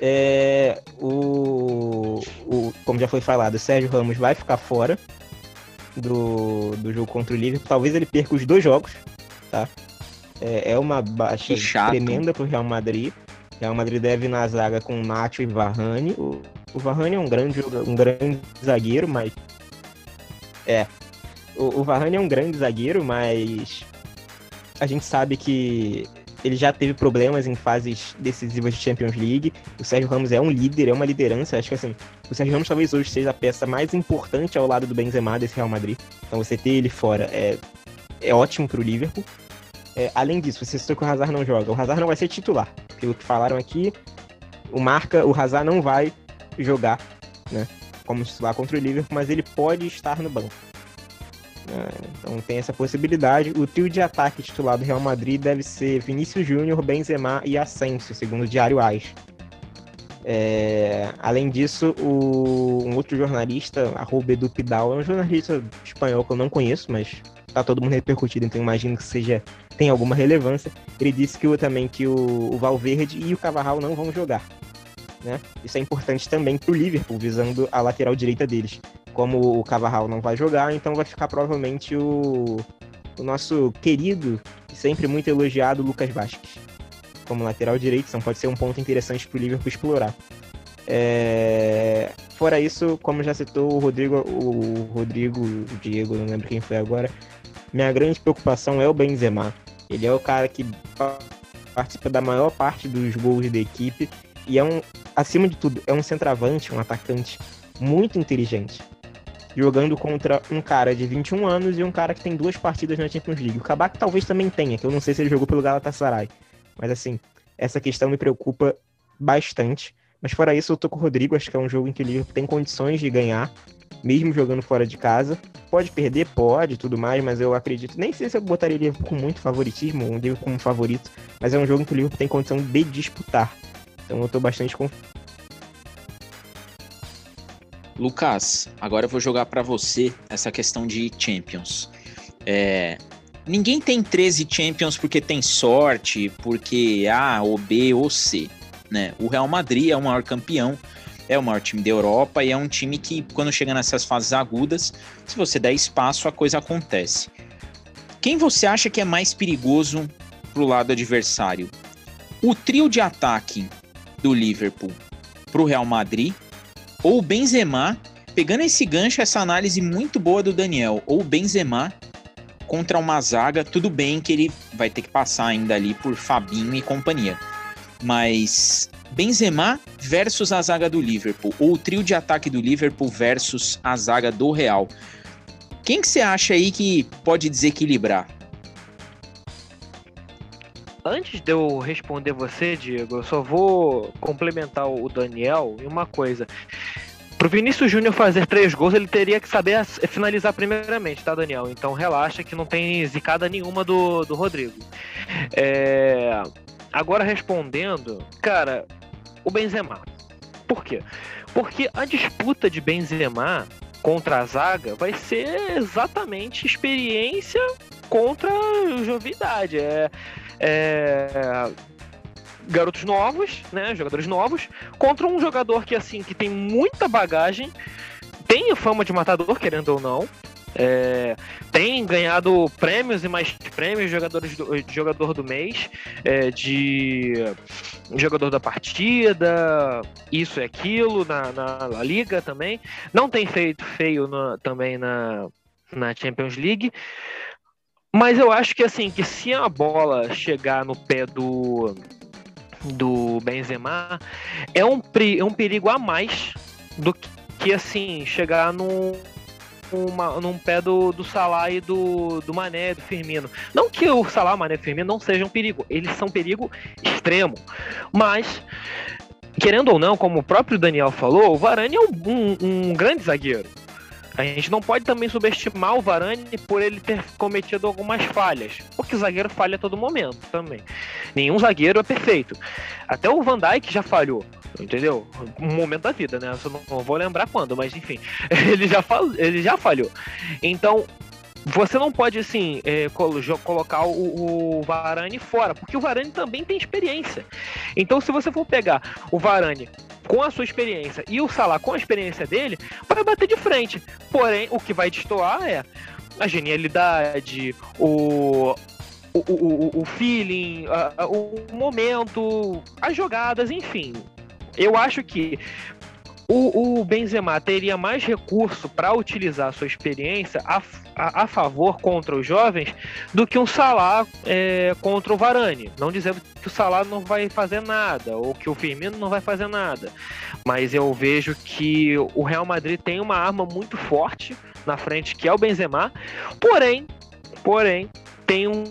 É, o, o, como já foi falado, o Sérgio Ramos vai ficar fora do, do jogo contra o Liverpool. Talvez ele perca os dois jogos, tá? É, é uma baixa tremenda para o Real Madrid. Real Madrid deve na zaga com Nacho e Varane. O, o Varane é um grande, um grande zagueiro, mas. É. O, o Varane é um grande zagueiro, mas. A gente sabe que ele já teve problemas em fases decisivas de Champions League. O Sérgio Ramos é um líder, é uma liderança. Acho que assim, o Sérgio Ramos talvez hoje seja a peça mais importante ao lado do Benzema desse Real Madrid. Então você ter ele fora é, é ótimo para o Liverpool. É, além disso, você citou que o Hazard não joga. O Hazard não vai ser titular. Pelo que falaram aqui, o marca, o Hazard não vai jogar, né? Como titular contra o Liverpool, mas ele pode estar no banco. É, então tem essa possibilidade. O trio de ataque titular do Real Madrid deve ser Vinícius Júnior, Benzema e Asensio, segundo o Diário AS. É, além disso, o, um outro jornalista, arroba Edu Pidal, é um jornalista espanhol que eu não conheço, mas tá todo mundo repercutido, então imagino que seja tem alguma relevância. Ele disse que o, também que o, o Valverde e o Cavarral não vão jogar. Né? Isso é importante também para o Liverpool, visando a lateral direita deles. Como o Cavarral não vai jogar, então vai ficar provavelmente o, o nosso querido e sempre muito elogiado Lucas Vasquez como lateral direito, então pode ser um ponto interessante para o Liverpool explorar. É... Fora isso, como já citou o Rodrigo, o Rodrigo, o Diego, não lembro quem foi agora, minha grande preocupação é o Benzema. Ele é o cara que participa da maior parte dos gols da equipe e é um, acima de tudo, é um centroavante, um atacante muito inteligente. Jogando contra um cara de 21 anos e um cara que tem duas partidas na Champions League. O Kabak talvez também tenha, que eu não sei se ele jogou pelo Galatasaray. Mas assim, essa questão me preocupa bastante. Mas fora isso, eu tô com o Rodrigo, acho que é um jogo em que o Liverpool tem condições de ganhar, mesmo jogando fora de casa. Pode perder, pode, tudo mais, mas eu acredito. Nem sei se eu botaria o Liverpool com muito favoritismo, um Liverpool como favorito, mas é um jogo que o Liverpool tem condição de disputar. Então eu tô bastante confiante. Lucas, agora eu vou jogar para você essa questão de Champions. É, ninguém tem 13 Champions porque tem sorte, porque A, ou B, ou C. Né? O Real Madrid é o maior campeão, é o maior time da Europa e é um time que, quando chega nessas fases agudas, se você der espaço, a coisa acontece. Quem você acha que é mais perigoso pro lado adversário? O trio de ataque do Liverpool pro Real Madrid ou o Benzema, pegando esse gancho, essa análise muito boa do Daniel, ou o Benzema contra uma zaga, tudo bem que ele vai ter que passar ainda ali por Fabinho e companhia. Mas Benzema versus a zaga do Liverpool, ou o trio de ataque do Liverpool versus a zaga do Real. Quem que você acha aí que pode desequilibrar? Antes de eu responder você, Diego, eu só vou complementar o Daniel em uma coisa. Pro Vinícius Júnior fazer três gols, ele teria que saber finalizar primeiramente, tá, Daniel? Então relaxa que não tem zicada nenhuma do, do Rodrigo. É... Agora respondendo, cara, o Benzema. Por quê? Porque a disputa de Benzema contra a zaga vai ser exatamente experiência contra jovidade. É, é, garotos novos, né, jogadores novos, contra um jogador que assim que tem muita bagagem, tem fama de matador, querendo ou não, é, tem ganhado prêmios e mais prêmios jogadores do, de jogador do mês, é, de jogador da partida, isso e aquilo na, na, na liga também. Não tem feito feio na, também na, na Champions League. Mas eu acho que assim, que se a bola chegar no pé do do Benzema, é um, é um perigo a mais do que, que assim, chegar num, uma, num pé do, do Salah e do, do Mané, do Firmino. Não que o Salah, Mané e Firmino não sejam perigo, eles são perigo extremo. Mas, querendo ou não, como o próprio Daniel falou, o Varane é um, um, um grande zagueiro. A gente não pode também subestimar o Varane por ele ter cometido algumas falhas, porque o zagueiro falha a todo momento também. Nenhum zagueiro é perfeito. Até o Van Dijk já falhou, entendeu? Um momento da vida, né? Eu não vou lembrar quando, mas enfim, ele já, fal... ele já falhou. Então, você não pode, assim, é, colocar o, o, Varane fora, porque o Varane também tem experiência. Então, se você for pegar o Varane com a sua experiência e o Salah com a experiência dele, vai bater de frente. Porém, o que vai destoar é a genialidade, o, o, o, o feeling, o momento, as jogadas, enfim. Eu acho que o, o Benzema teria mais recurso para utilizar sua experiência a, a, a, favor contra os jovens do que um Salah é, contra o Varane. Não dizendo que o Salah não vai fazer nada ou que o Firmino não vai fazer nada, mas eu vejo que o Real Madrid tem uma arma muito forte na frente que é o Benzema. Porém, porém tem um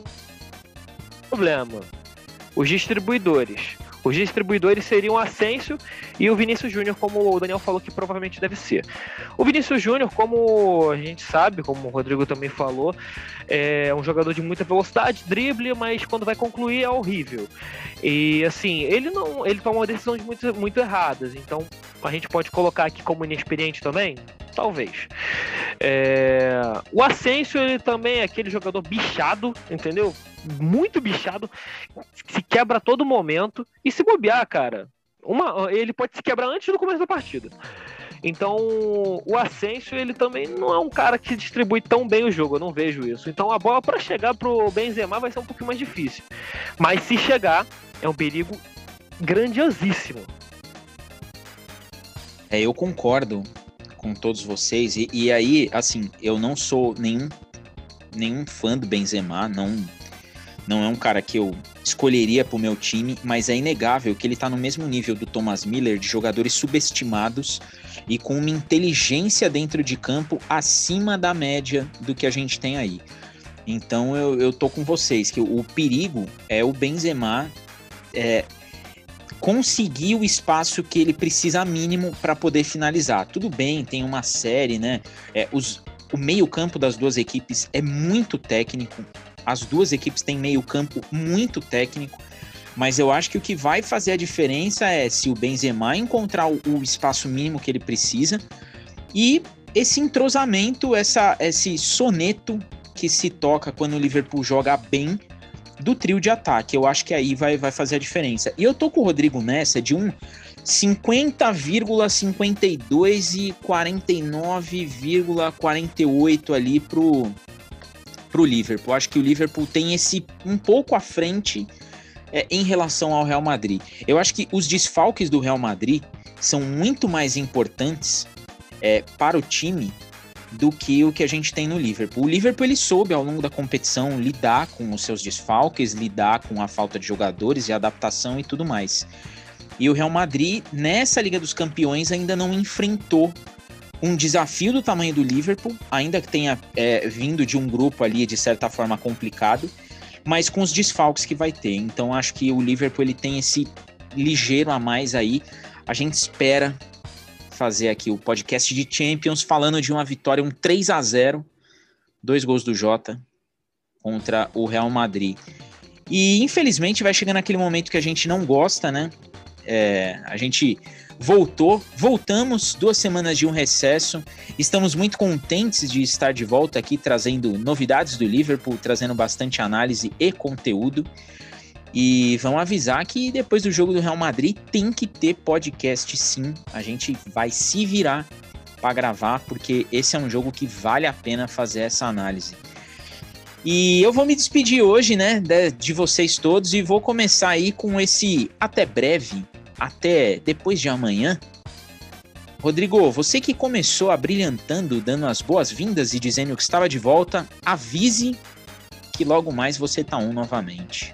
problema. Os distribuidores os distribuidores seriam Asensio e o Vinícius Júnior, como o Daniel falou que provavelmente deve ser. O Vinícius Júnior, como a gente sabe, como o Rodrigo também falou, é um jogador de muita velocidade, drible, mas quando vai concluir é horrível. E assim, ele não, ele toma decisões muito, muito erradas. Então, a gente pode colocar aqui como inexperiente também, talvez. É... O Asensio ele também é aquele jogador bichado, entendeu? Muito bichado, se quebra a todo momento e se bobear, cara, uma, ele pode se quebrar antes do começo da partida. Então, o Asensio, ele também não é um cara que distribui tão bem o jogo, eu não vejo isso. Então, a bola para chegar pro Benzema vai ser um pouquinho mais difícil. Mas se chegar, é um perigo grandiosíssimo. É, eu concordo com todos vocês. E, e aí, assim, eu não sou nenhum nenhum fã do Benzema, não não é um cara que eu escolheria para o meu time, mas é inegável que ele está no mesmo nível do Thomas Miller, de jogadores subestimados e com uma inteligência dentro de campo acima da média do que a gente tem aí. Então eu, eu tô com vocês, que o, o perigo é o Benzema é, conseguir o espaço que ele precisa mínimo para poder finalizar. Tudo bem, tem uma série, né? É, os, o meio-campo das duas equipes é muito técnico. As duas equipes têm meio-campo muito técnico. Mas eu acho que o que vai fazer a diferença é se o Benzema encontrar o, o espaço mínimo que ele precisa e esse entrosamento, essa, esse soneto que se toca quando o Liverpool joga bem do trio de ataque. Eu acho que aí vai, vai fazer a diferença. E eu tô com o Rodrigo nessa de um 50,52 e 49,48 ali pro, pro Liverpool. Acho que o Liverpool tem esse um pouco à frente é, em relação ao Real Madrid. Eu acho que os desfalques do Real Madrid são muito mais importantes é, para o time do que o que a gente tem no Liverpool. O Liverpool ele soube ao longo da competição lidar com os seus desfalques, lidar com a falta de jogadores e adaptação e tudo mais. E o Real Madrid nessa Liga dos Campeões ainda não enfrentou um desafio do tamanho do Liverpool, ainda que tenha é, vindo de um grupo ali de certa forma complicado, mas com os desfalques que vai ter. Então acho que o Liverpool ele tem esse ligeiro a mais aí. A gente espera fazer aqui o podcast de Champions falando de uma vitória, um 3 a 0 dois gols do Jota contra o Real Madrid. E infelizmente vai chegando aquele momento que a gente não gosta, né? É, a gente voltou, voltamos duas semanas de um recesso. Estamos muito contentes de estar de volta aqui trazendo novidades do Liverpool, trazendo bastante análise e conteúdo. E vão avisar que depois do jogo do Real Madrid tem que ter podcast sim. A gente vai se virar para gravar, porque esse é um jogo que vale a pena fazer essa análise. E eu vou me despedir hoje, né, de, vocês todos e vou começar aí com esse até breve, até depois de amanhã. Rodrigo, você que começou abrilhantando, dando as boas-vindas e dizendo que estava de volta, avise que logo mais você tá um novamente.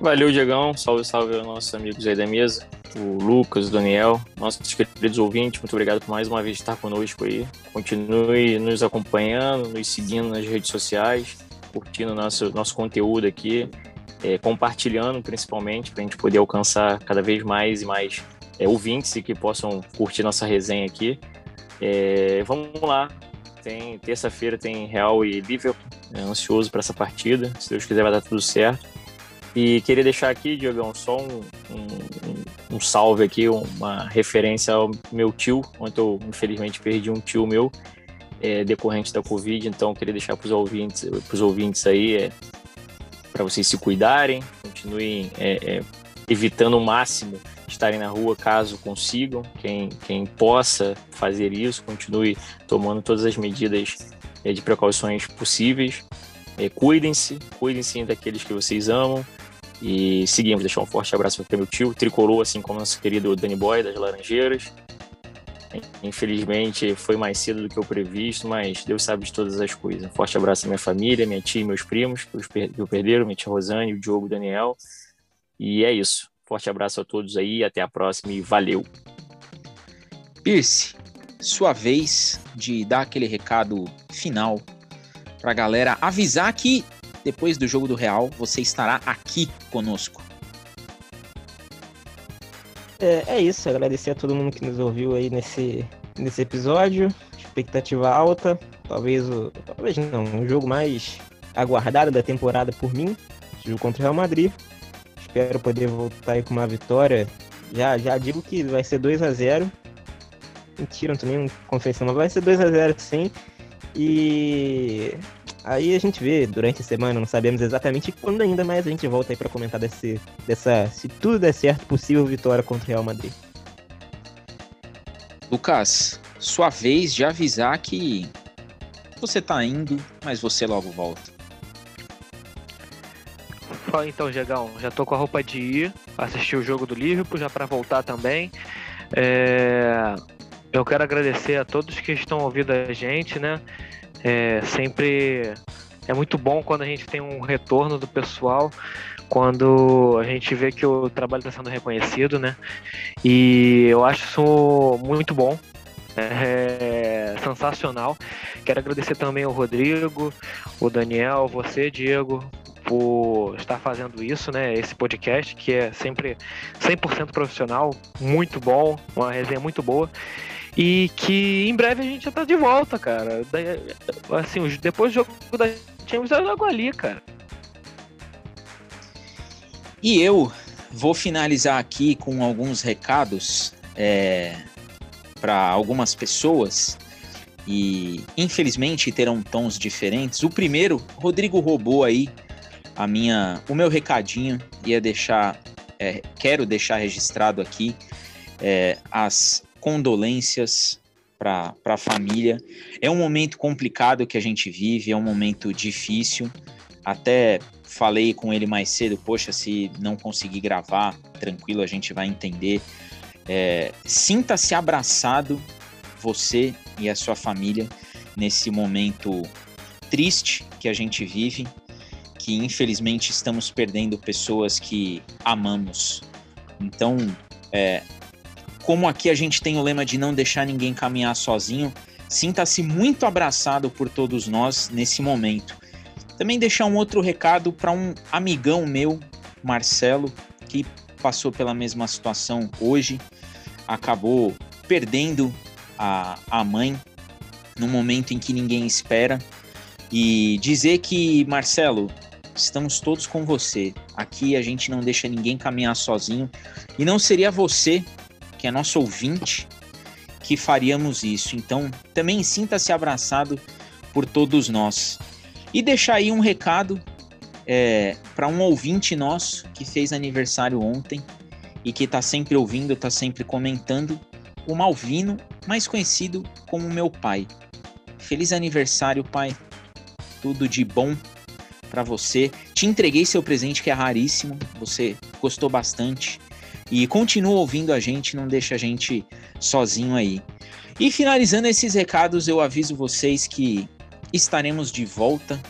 Valeu, Diegão. Salve, salve aos nossos amigos aí da mesa. O Lucas, o Daniel, nossos queridos ouvintes, muito obrigado por mais uma vez estar conosco aí. Continue nos acompanhando, nos seguindo nas redes sociais, curtindo nosso, nosso conteúdo aqui, é, compartilhando principalmente, para a gente poder alcançar cada vez mais e mais é, ouvintes que possam curtir nossa resenha aqui. É, vamos lá, tem terça-feira tem Real e Liverpool, é, ansioso para essa partida. Se Deus quiser vai dar tudo certo. E queria deixar aqui, Diogão, só um, um, um, salve aqui, uma referência ao meu tio, onde eu infelizmente perdi um tio meu é, decorrente da Covid, então queria deixar para os ouvintes, ouvintes aí é, para vocês se cuidarem, continuem é, é, evitando o máximo estarem na rua caso consigam, quem, quem possa fazer isso, continue tomando todas as medidas é, de precauções possíveis. É, cuidem-se, cuidem-se daqueles que vocês amam. E seguimos, deixar um forte abraço para meu tio, tricolor, assim como nosso querido Danny Boy, das Laranjeiras. Infelizmente foi mais cedo do que eu previsto, mas Deus sabe de todas as coisas. Um forte abraço à minha família, minha tia e meus primos, que eu perderam, minha tia Rosane, o Diogo, o Daniel. E é isso. Forte abraço a todos aí, até a próxima e valeu. Pierce, sua vez de dar aquele recado final para a galera avisar que depois do jogo do Real você estará aqui conosco. É, é isso, agradecer a todo mundo que nos ouviu aí nesse, nesse episódio. Expectativa alta, talvez o. Talvez não, o jogo mais aguardado da temporada por mim, jogo contra o Real Madrid. Espero poder voltar aí com uma vitória. Já, já digo que vai ser 2 a 0 Mentira, não tô nem confessando, mas vai ser 2 a 0 sim. E aí a gente vê durante a semana, não sabemos exatamente quando ainda, mas a gente volta aí para comentar desse, dessa, se tudo der certo, possível vitória contra o Real Madrid. Lucas, sua vez de avisar que você tá indo, mas você logo volta. Fala então, Diegão, já tô com a roupa de ir assistir o jogo do Liverpool, já para voltar também. É... Eu quero agradecer a todos que estão ouvindo a gente, né? É sempre é muito bom quando a gente tem um retorno do pessoal, quando a gente vê que o trabalho está sendo reconhecido, né? E eu acho isso muito bom. É sensacional. Quero agradecer também ao Rodrigo, o Daniel, você, Diego, por estar fazendo isso, né? Esse podcast que é sempre 100% profissional, muito bom, uma resenha muito boa. E que em breve a gente já tá de volta, cara. Assim, depois do jogo da Champions é logo ali, cara. E eu vou finalizar aqui com alguns recados é, para algumas pessoas e infelizmente terão tons diferentes. O primeiro, Rodrigo roubou aí a minha, o meu recadinho ia deixar, é, quero deixar registrado aqui é, as condolências para a família. É um momento complicado que a gente vive, é um momento difícil. Até falei com ele mais cedo, poxa, se não conseguir gravar, tranquilo, a gente vai entender. É, Sinta-se abraçado, você e a sua família, nesse momento triste que a gente vive que infelizmente estamos perdendo pessoas que amamos. Então, é, como aqui a gente tem o lema de não deixar ninguém caminhar sozinho, sinta-se muito abraçado por todos nós nesse momento. Também deixar um outro recado para um amigão meu, Marcelo, que passou pela mesma situação hoje, acabou perdendo a, a mãe no momento em que ninguém espera. E dizer que, Marcelo, estamos todos com você. Aqui a gente não deixa ninguém caminhar sozinho. E não seria você, que é nosso ouvinte, que faríamos isso. Então, também sinta-se abraçado por todos nós. E deixar aí um recado é, para um ouvinte nosso que fez aniversário ontem e que está sempre ouvindo, está sempre comentando, o Malvino, mais conhecido como meu pai. Feliz aniversário, pai. Tudo de bom para você. Te entreguei seu presente que é raríssimo, você gostou bastante. E continua ouvindo a gente, não deixa a gente sozinho aí. E finalizando esses recados, eu aviso vocês que estaremos de volta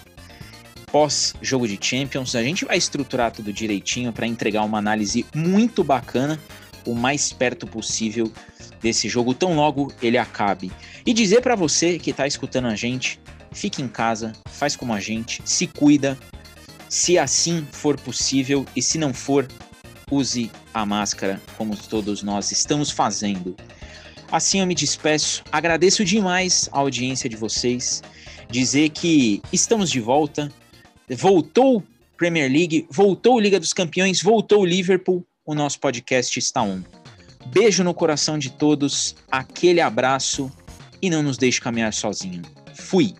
pós jogo de Champions. A gente vai estruturar tudo direitinho para entregar uma análise muito bacana, o mais perto possível desse jogo, tão logo ele acabe. E dizer para você que está escutando a gente fique em casa, faz como a gente, se cuida, se assim for possível e se não for, use a máscara como todos nós estamos fazendo. Assim eu me despeço, agradeço demais a audiência de vocês, dizer que estamos de volta, voltou Premier League, voltou Liga dos Campeões, voltou Liverpool, o nosso podcast está on. Beijo no coração de todos, aquele abraço e não nos deixe caminhar sozinho. Fui!